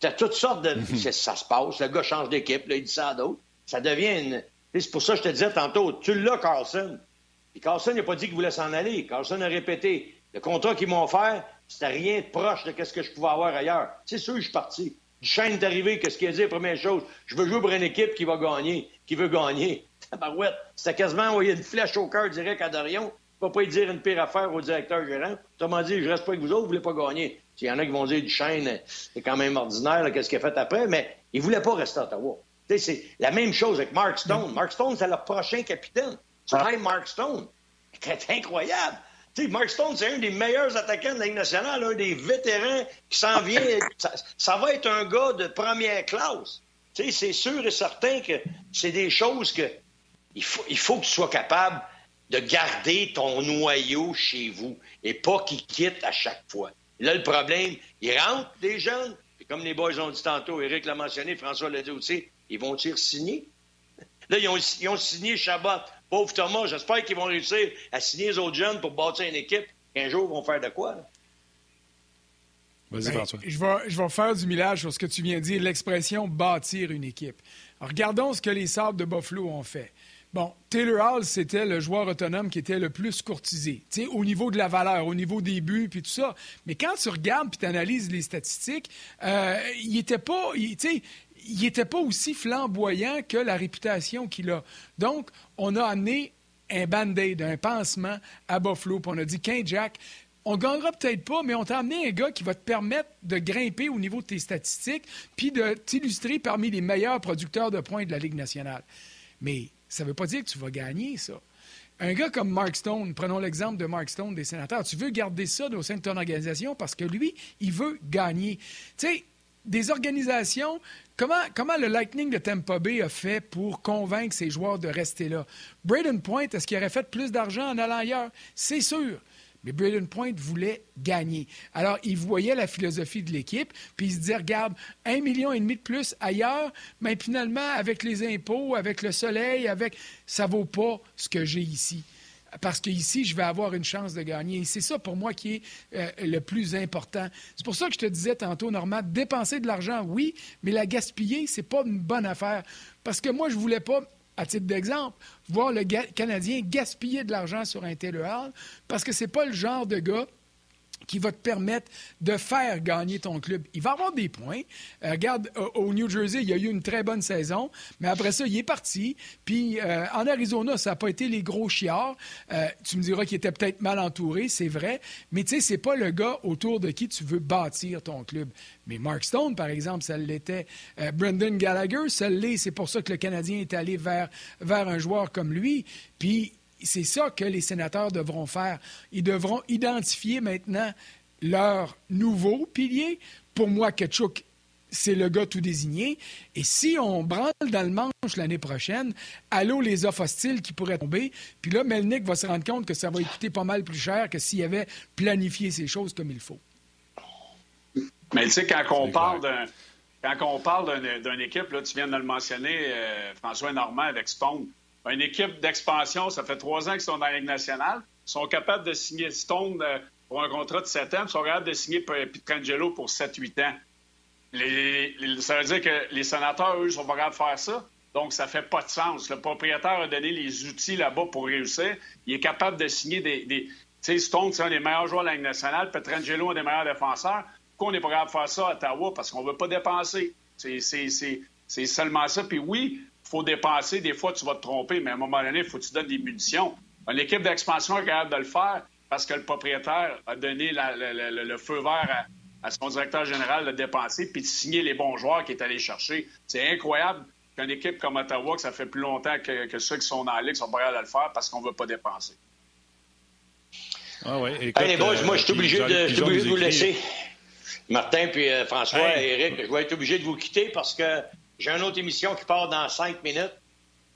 t'as toutes sortes de... Mhm. ça se passe, le gars change d'équipe, il dit ça à d'autres. Ça devient une... C'est pour ça que je te disais tantôt, tu l'as, Carlson. Puis Carlson n'a pas dit qu'il voulait s'en aller. Carlson a répété, le contrat qu'ils m'ont offert, c'était rien de proche de ce que je pouvais avoir ailleurs. C'est sûr, je suis parti. Duchesne est arrivé, qu'est-ce qu'il a dit première chose? Je veux jouer pour une équipe qui va gagner, qui veut gagner. Tabarouette, c'était quasiment envoyer une flèche au cœur direct à Dorion ne pas y dire une pire affaire au directeur gérant. Autrement dit, je reste pas avec vous autres, vous voulez pas gagner. Il y en a qui vont dire du chêne, c'est quand même ordinaire, qu'est-ce qu'il a fait après, mais il voulait pas rester à Ottawa. C'est la même chose avec Mark Stone. Mark Stone, c'est le prochain capitaine. Tu ah. Mark Stone. C'est incroyable. Mark Stone, c'est un des meilleurs attaquants de la Ligue nationale, un des vétérans qui s'en vient. ça, va être un gars de première classe. C'est sûr et certain que c'est des choses que il faut, il faut que tu sois capable de garder ton noyau chez vous et pas qu'il quitte à chaque fois. Là, le problème, ils rentrent des jeunes, et comme les boys ont dit tantôt, Eric l'a mentionné, François l'a dit aussi, ils vont-ils signer? Là, ils ont, ils ont signé Chabot. Pauvre Thomas, j'espère qu'ils vont réussir à signer les autres jeunes pour bâtir une équipe qu'un jour vont faire de quoi? Vas-y, ben, François. Je vais, je vais faire du millage sur ce que tu viens de dire, l'expression bâtir une équipe. regardons ce que les Sables de Buffalo ont fait. Bon, Taylor Hall, c'était le joueur autonome qui était le plus courtisé, au niveau de la valeur, au niveau des buts, puis tout ça. Mais quand tu regardes puis tu analyses les statistiques, euh, il n'était était pas aussi flamboyant que la réputation qu'il a. Donc, on a amené un band-aid, un pansement à Buffalo, puis on a dit, qu'un Jack, on gagnera peut-être pas, mais on t'a amené un gars qui va te permettre de grimper au niveau de tes statistiques, puis de t'illustrer parmi les meilleurs producteurs de points de la Ligue nationale. Mais ça ne veut pas dire que tu vas gagner ça. Un gars comme Mark Stone, prenons l'exemple de Mark Stone des sénateurs, tu veux garder ça au sein de ton organisation parce que lui, il veut gagner. Tu sais, des organisations, comment, le Lightning de Tampa Bay a fait pour convaincre ses joueurs de rester là? Braden Point, est-ce qu'il aurait fait plus d'argent en allant ailleurs? C'est sûr. Mais Braden Point voulait gagner. Alors, il voyait la philosophie de l'équipe, puis il se disait, regarde, un million et demi de plus ailleurs, mais finalement, avec les impôts, avec le soleil, avec ça vaut pas ce que j'ai ici. parce qu'ici, je vais avoir une chance de gagner. Et c'est ça pour moi qui est euh, le plus important. C'est pour ça que je te disais tantôt, Normand, dépenser de l'argent, oui, mais la gaspiller, c'est pas une bonne affaire. Parce que moi, je voulais pas à titre d'exemple, voir le Canadien gaspiller de l'argent sur un Taylor parce que c'est pas le genre de gars qui va te permettre de faire gagner ton club. Il va avoir des points. Euh, regarde, au, New Jersey, il y a eu une très bonne saison, mais après ça, il est parti. Puis euh, en Arizona, ça n'a pas été les gros chiards. Euh, tu me diras qu'il était peut-être mal entouré, c'est vrai, mais tu sais, c'est pas le gars autour de qui tu veux bâtir ton club. Mais Mark Stone, par exemple, ça l'était. Brendan Gallagher, ça l'est. C'est pour ça que le Canadien est allé vers, vers un joueur comme lui. Puis c'est ça que les sénateurs devront faire. Ils devront identifier maintenant leur nouveau pilier. Pour moi, Ketchuk, c'est le gars tout désigné. Et si on branle dans le manche l'année prochaine, allô les offres hostiles qui pourraient tomber. Puis là, Melnick va se rendre compte que ça va coûter pas mal plus cher que s'il avait planifié ces choses comme il faut. Mais tu sais, quand on parle d'un. Quand on parle d'une équipe, là, tu viens de le mentionner, euh, François Normand avec Stone, une équipe d'expansion, ça fait trois ans qu'ils sont dans la Ligue nationale, sont capables de signer Stone euh, pour un contrat de 7 ans, sont capables de signer Pietrangelo pour 7-8 ans. ça veut dire que les sénateurs, eux, sont pas capables de faire ça. Donc, ça fait pas de sens. Le propriétaire a donné les outils là-bas pour réussir. Il est capable de signer des... Tu sais, Stone, c'est un des meilleurs joueurs de la Ligue nationale. Pietrangelo, un des meilleurs défenseurs. Pourquoi on n'est pas capable de faire ça à Ottawa? Parce qu'on ne veut pas dépenser. C'est seulement ça. Puis oui, faut dépenser. Des fois, tu vas te tromper, mais à un moment donné, il faut que tu donnes des munitions. Une équipe d'expansion est capable de le faire parce que le propriétaire a donné le, feu vert à, son directeur général de dépenser puis de signer les bons joueurs qu'il est allé chercher. C'est incroyable qu'une équipe comme Ottawa, que ça fait plus longtemps que, ceux qui sont dans la Ligue sont pas capables de le faire parce qu'on ne veut pas dépenser. Ah oui, écoute, boys, moi, je suis obligé, de, vous laisser. Martin puis euh, François et Eric, je vais être obligé de vous quitter parce que j'ai une autre émission qui part dans cinq minutes.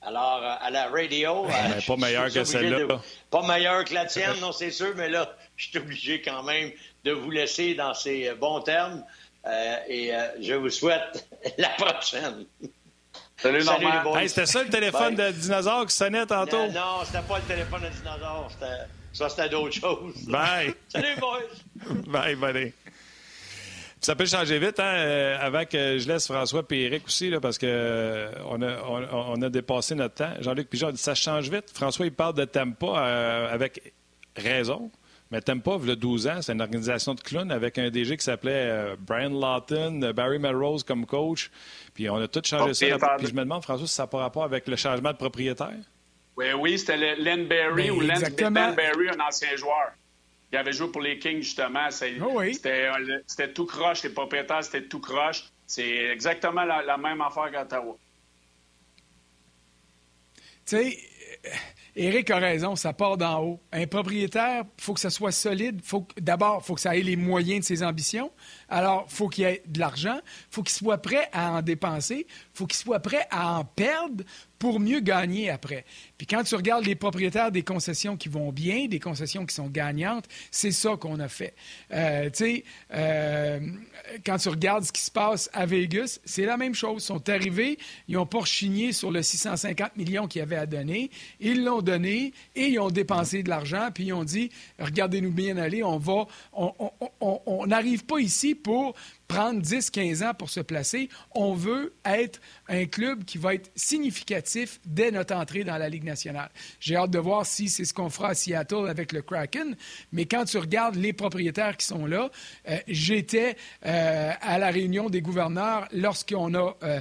Alors, euh, à la radio. Euh, pas meilleur que celle-là. Pas meilleur que la tienne, non, c'est sûr, mais là, je suis obligé quand même de vous laisser dans ces euh, bons termes. et je vous souhaite la prochaine. Salut, Salut hey, C'était ça le téléphone de dinosaure qui sonnait tantôt? Non, non c'était pas le téléphone de dinosaure. Ça, c'était d'autres choses. Bye. Salut, boys. Bye, buddy. Ça peut changer vite, hein, euh, avant que je laisse François et Eric aussi, là, parce qu'on euh, a, on, a dépassé notre temps. Jean-Luc Pigeon dit ça change vite. François, il parle de Tempa euh, avec raison. Mais Tempa, il y a 12 ans, c'est une organisation de clowns avec un DG qui s'appelait Brian Lawton, Barry Melrose comme coach. Puis on a tout changé ça. Puis je me demande, François, si ça n'a pas rapport avec le changement de propriétaire? Oui, oui, c'était Len Barry ben, ou Len Barry, un ancien joueur. Il avait joué pour les Kings, justement. Ah c'était tout croche. Les propriétaires, c'était tout croche. C'est exactement la, même affaire qu'Ottawa. Tu sais, Eric a raison, ça part d'en haut. Un propriétaire, il faut que ça soit solide. D'abord, il faut que ça ait les moyens de ses ambitions. Alors, il faut qu'il y ait de l'argent. Il faut qu'il soit prêt à en dépenser. Il faut qu'il soit prêt à en perdre pour mieux gagner après. Puis quand tu regardes les propriétaires des concessions qui vont bien, des concessions qui sont gagnantes, c'est ça qu'on a fait. Euh, tu sais, euh, quand tu regardes ce qui se passe à Vegas, c'est la même chose. Ils sont arrivés, ils ont porchigné sur le 650 millions qu'ils avaient à donner. Ils l'ont donné et ils ont dépensé de l'argent. Puis ils ont dit, regardez-nous bien aller, on va, on n'arrive pas ici pour prendre 10-15 ans pour se placer. On veut être un club qui va être significatif dès notre entrée dans la Ligue nationale. J'ai hâte de voir si c'est ce qu'on fera à Seattle avec le Kraken. Mais quand tu regardes les propriétaires qui sont là, euh, j'étais euh, à la réunion des gouverneurs lorsqu'on a euh,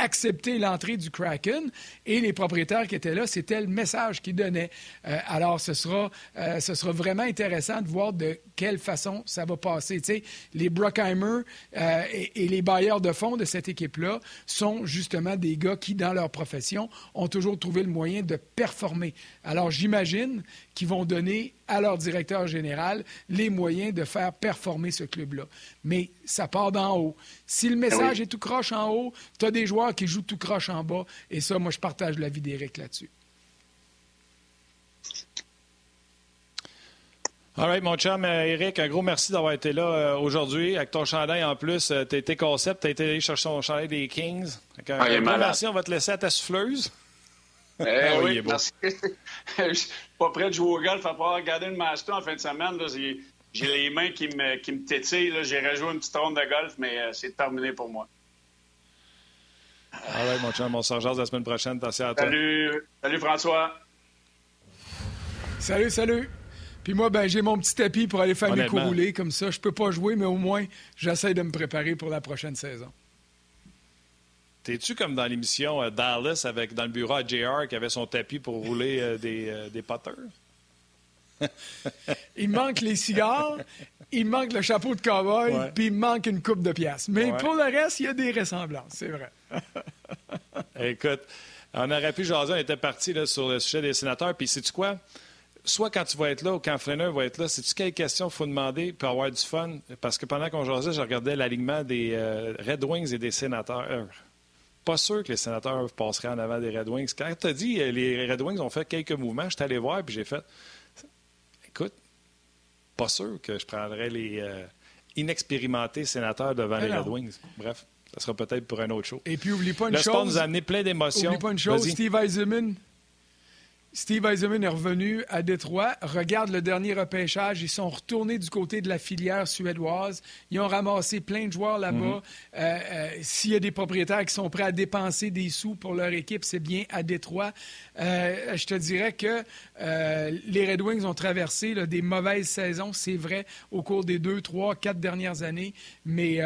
accepté l'entrée du Kraken et les propriétaires qui étaient là, c'était le message qu'ils donnaient. alors, ce sera, ce sera vraiment intéressant de voir de quelle façon ça va passer. Tu les Brockheimer, euh, et, les bailleurs de fonds de cette équipe-là sont justement des gars qui, dans leur profession, ont toujours trouvé le moyen de performer. Alors, j'imagine qu'ils vont donner à leur directeur général les moyens de faire performer ce club-là. Mais ça part d'en haut. Si le message est tout croche en haut, tu as des joueurs qui jouent tout croche en bas. Et ça, moi, je partage l'avis d'Éric là-dessus. All right, mon chum, Eric, euh, un gros merci d'avoir été là euh, aujourd'hui. Avec ton chandail en plus, euh, tu été concept, tu as été allé chercher ton chandail des Kings. Un, ah, gros merci, on va te laisser à ta souffleuse. Eh ah oui, que je suis pas prêt de jouer au golf à pouvoir regarder le Master en fin de semaine. J'ai les mains qui me, qui me tétillent. J'ai rejoué une petite ronde de golf, mais euh, c'est terminé pour moi. Ah ouais, mon chum, on s'en la semaine prochaine. Attention à toi. Salut, salut François. Salut, salut. Puis moi, ben, j'ai mon petit tapis pour aller faire mes coups roulés. Comme ça, je peux pas jouer, mais au moins, j'essaie de me préparer pour la prochaine saison. T'es-tu comme dans l'émission euh, Dallas avec dans le bureau à JR qui avait son tapis pour rouler euh, des, euh, des potters? il manque les cigares, il manque le chapeau de cowboy, puis il manque une coupe de pièces. Mais pour le reste, il y a des ressemblances, c'est vrai. Écoute, on aurait pu jaser, on était parti là, sur le sujet des sénateurs, puis sais-tu quoi? Soit quand tu vas être là ou quand Frenner va être là, sais-tu quelle question il faut demander pour avoir du fun? Parce que pendant qu'on jasait, je regardais l'alignement des euh, Red Wings et des sénateurs. Pas sûr que les sénateurs passeraient en avant des Red Wings. Quand tu as dit euh, les Red Wings ont fait quelques mouvements, je suis allé voir puis j'ai fait écoute, pas sûr que je prendrais les euh, inexpérimentés sénateurs devant les Red Wings. Bref, ça sera peut-être pour un autre show. Et puis, oublie pas une chose. Le nous a amené plein d'émotions. Oublie pas une chose, Steve Eisenman. Steve Eisenman est revenu à Détroit. Regarde le dernier repêchage. Ils sont retournés du côté de la filière suédoise. Ils ont ramassé plein de joueurs là-bas. Mhm. Euh, euh, s'il y a des propriétaires qui sont prêts à dépenser des sous pour leur équipe, c'est bien à Détroit. Euh, je te dirais que les Red Wings ont traversé des mauvaises saisons, c'est vrai, au cours des deux, trois, quatre dernières années. Mais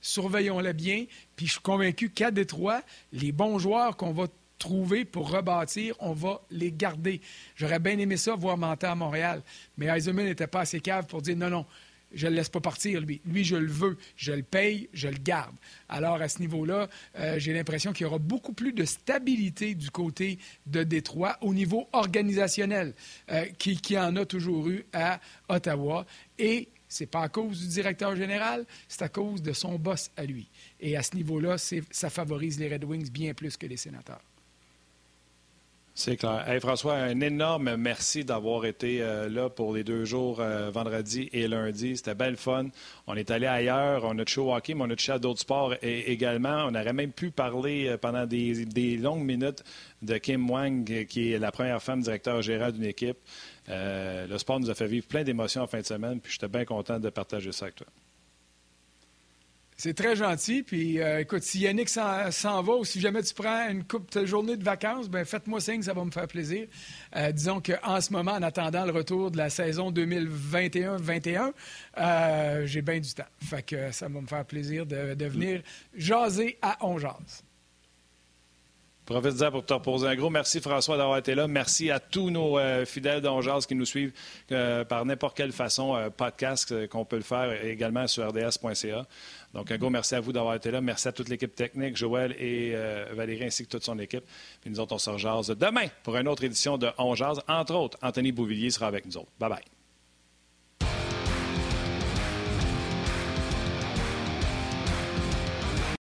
surveillons-les bien. Puis je suis convaincu qu'à Détroit, les bons joueurs qu'on va trouver pour rebâtir, on va les garder. J'aurais bien aimé ça, voir monter à Montréal. Mais Eisenman n'était pas assez cave pour dire non, non, je ne le laisse pas partir, lui. Lui, je le veux, je le paye, je le garde. Alors, à ce niveau-là, euh, j'ai l'impression qu'il y aura beaucoup plus de stabilité du côté de Détroit au niveau organisationnel euh, qui, qui en a toujours eu à Ottawa. Et c'est pas à cause du directeur général, c'est à cause de son boss à lui. Et à ce niveau-là, ça favorise les Red Wings bien plus que les sénateurs. C'est clair. François, un énorme merci d'avoir été euh, là pour les deux jours, euh, vendredi et lundi. C'était belle fun. On est allé ailleurs, on a touché au hockey, mais on a touché à d'autres sports également. On aurait même pu parler euh, pendant des, longues minutes de Kim Wang, qui est la première femme directeur général d'une équipe. le sport nous a fait vivre plein d'émotions en fin de semaine, puis j'étais bien content de partager ça avec toi. C'est très gentil. Puis, euh, écoute, si Yannick s'en va ou si jamais tu prends une coupe de journée de vacances, ben faites-moi signe, ça va me faire plaisir. Euh, disons qu'en ce moment, en attendant le retour de la saison 2021-21, euh, j'ai bien du temps. Fait que ça va me faire plaisir de, venir jaser à On Profite-en pour te reposer. Un gros merci, François, d'avoir été là. Merci à tous nos euh, fidèles d'Ongeaz qui nous suivent euh, par n'importe quelle façon, euh, podcast qu'on peut le faire également sur rds.ca. Donc, un gros merci à vous d'avoir été là. Merci à toute l'équipe technique, Joël et Valérie, ainsi que toute son équipe. Puis nous autres, on se demain pour une autre édition de Ongeaz. Entre autres, Anthony Bouvillier sera avec nous autres. Bye-bye.